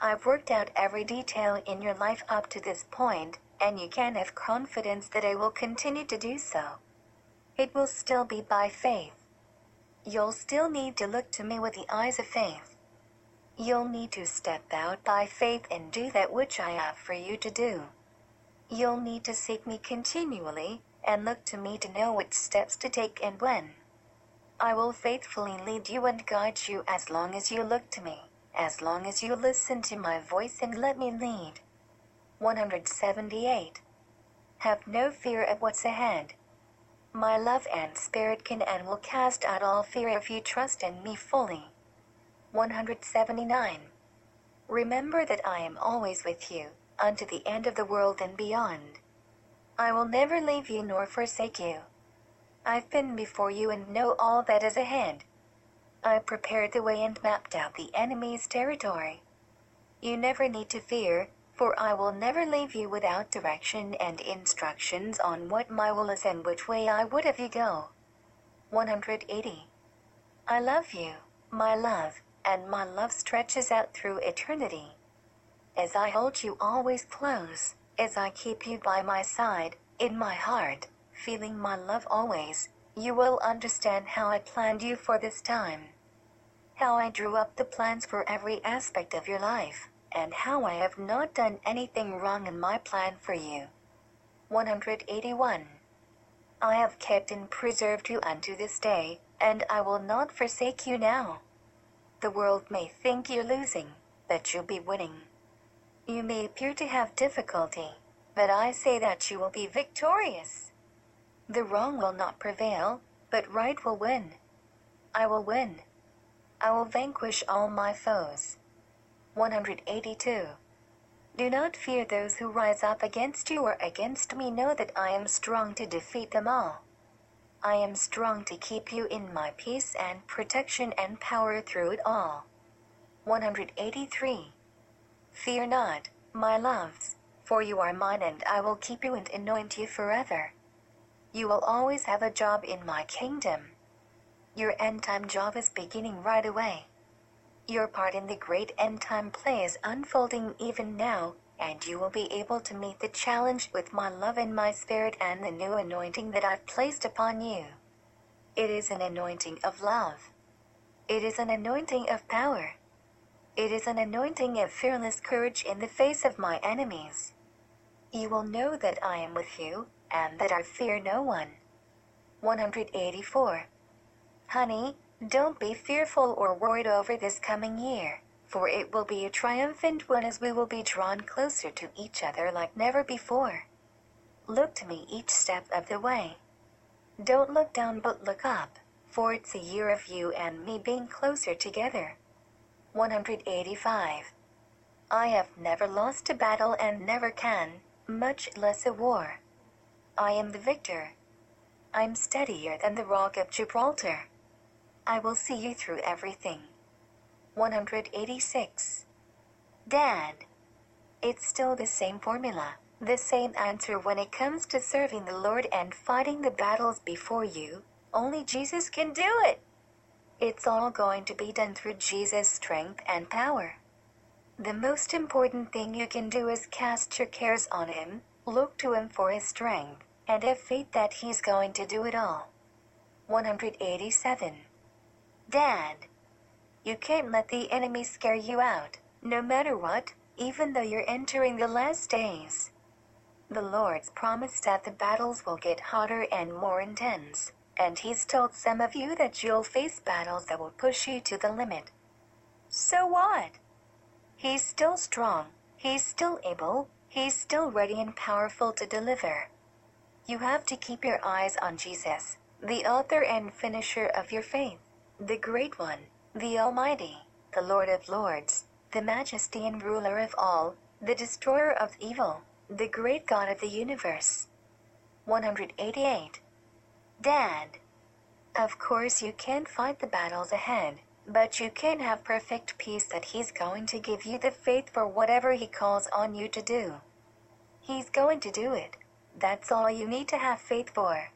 I've worked out every detail in your life up to this point, and you can have confidence that I will continue to do so. It will still be by faith. You'll still need to look to me with the eyes of faith. You'll need to step out by faith and do that which I have for you to do. You'll need to seek me continually and look to me to know which steps to take and when. I will faithfully lead you and guide you as long as you look to me, as long as you listen to my voice and let me lead. 178. Have no fear of what's ahead. My love and spirit can and will cast out all fear if you trust in me fully. 179. Remember that I am always with you, unto the end of the world and beyond. I will never leave you nor forsake you. I've been before you and know all that is ahead. I prepared the way and mapped out the enemy's territory. You never need to fear, for I will never leave you without direction and instructions on what my will is and which way I would have you go. 180. I love you, my love, and my love stretches out through eternity. As I hold you always close, as I keep you by my side, in my heart, feeling my love always, you will understand how I planned you for this time. How I drew up the plans for every aspect of your life and how I have not done anything wrong in my plan for you. 181. I have kept and preserved you unto this day, and I will not forsake you now. The world may think you're losing, but you'll be winning. You may appear to have difficulty, but I say that you will be victorious. The wrong will not prevail, but right will win. I will win. I will vanquish all my foes. 182. Do not fear those who rise up against you or against me. Know that I am strong to defeat them all. I am strong to keep you in my peace and protection and power through it all. 183. Fear not, my loves, for you are mine and I will keep you and anoint you forever. You will always have a job in my kingdom. Your end time job is beginning right away. Your part in the great end time play is unfolding even now, and you will be able to meet the challenge with my love and my spirit and the new anointing that I've placed upon you. It is an anointing of love. It is an anointing of power. It is an anointing of fearless courage in the face of my enemies. You will know that I am with you, and that I fear no one. 184. Honey, don't be fearful or worried over this coming year, for it will be a triumphant one as we will be drawn closer to each other like never before. Look to me each step of the way. Don't look down but look up, for it's a year of you and me being closer together. 185. I have never lost a battle and never can, much less a war. I am the victor. I'm steadier than the rock of Gibraltar. I will see you through everything. 186. Dad. It's still the same formula, the same answer when it comes to serving the Lord and fighting the battles before you. Only Jesus can do it. It's all going to be done through Jesus' strength and power. The most important thing you can do is cast your cares on Him, look to Him for His strength, and have faith that He's going to do it all. 187. Dad. You can't let the enemy scare you out, no matter what, even though you're entering the last days. The Lord's promised that the battles will get hotter and more intense, and He's told some of you that you'll face battles that will push you to the limit. So what? He's still strong, He's still able, He's still ready and powerful to deliver. You have to keep your eyes on Jesus, the author and finisher of your faith the Great One, the Almighty, the Lord of Lords, the Majesty and Ruler of all, the Destroyer of evil, the Great God of the universe. 188. Dad. Of course, you can't fight the battles ahead, but you can have perfect peace that He's going to give you the faith for whatever He calls on you to do. He's going to do it. That's all you need to have faith for.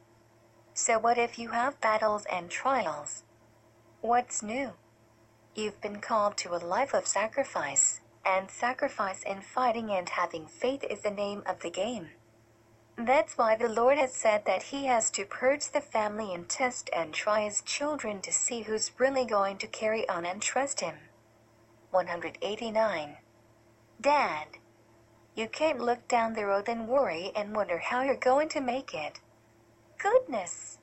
So, what if you have battles and trials? What's new? You've been called to a life of sacrifice, and sacrifice in fighting and having faith is the name of the game. That's why the Lord has said that He has to purge the family and test and try His children to see who's really going to carry on and trust Him. 189. Dad. You can't look down the road and worry and wonder how you're going to make it. Goodness!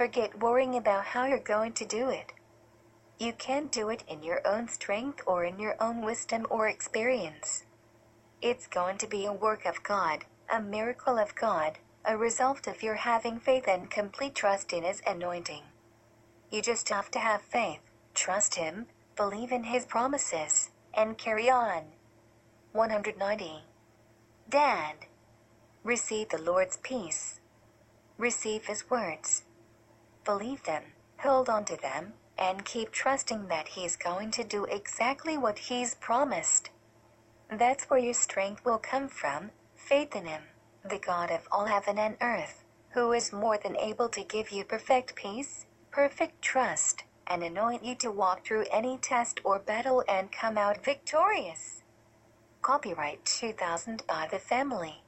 Forget worrying about how you're going to do it. You can't do it in your own strength or in your own wisdom or experience. It's going to be a work of God, a miracle of God, a result of your having faith and complete trust in His anointing. You just have to have faith, trust Him, believe in His promises, and carry on. 190. Dad. Receive the Lord's peace. Receive His words believe them, hold on to them, and keep trusting that He's going to do exactly what He's promised. That's where your strength will come from faith in Him, the God of all heaven and earth, who is more than able to give you perfect peace, perfect trust, and anoint you to walk through any test or battle and come out victorious. Copyright 2000 by the family.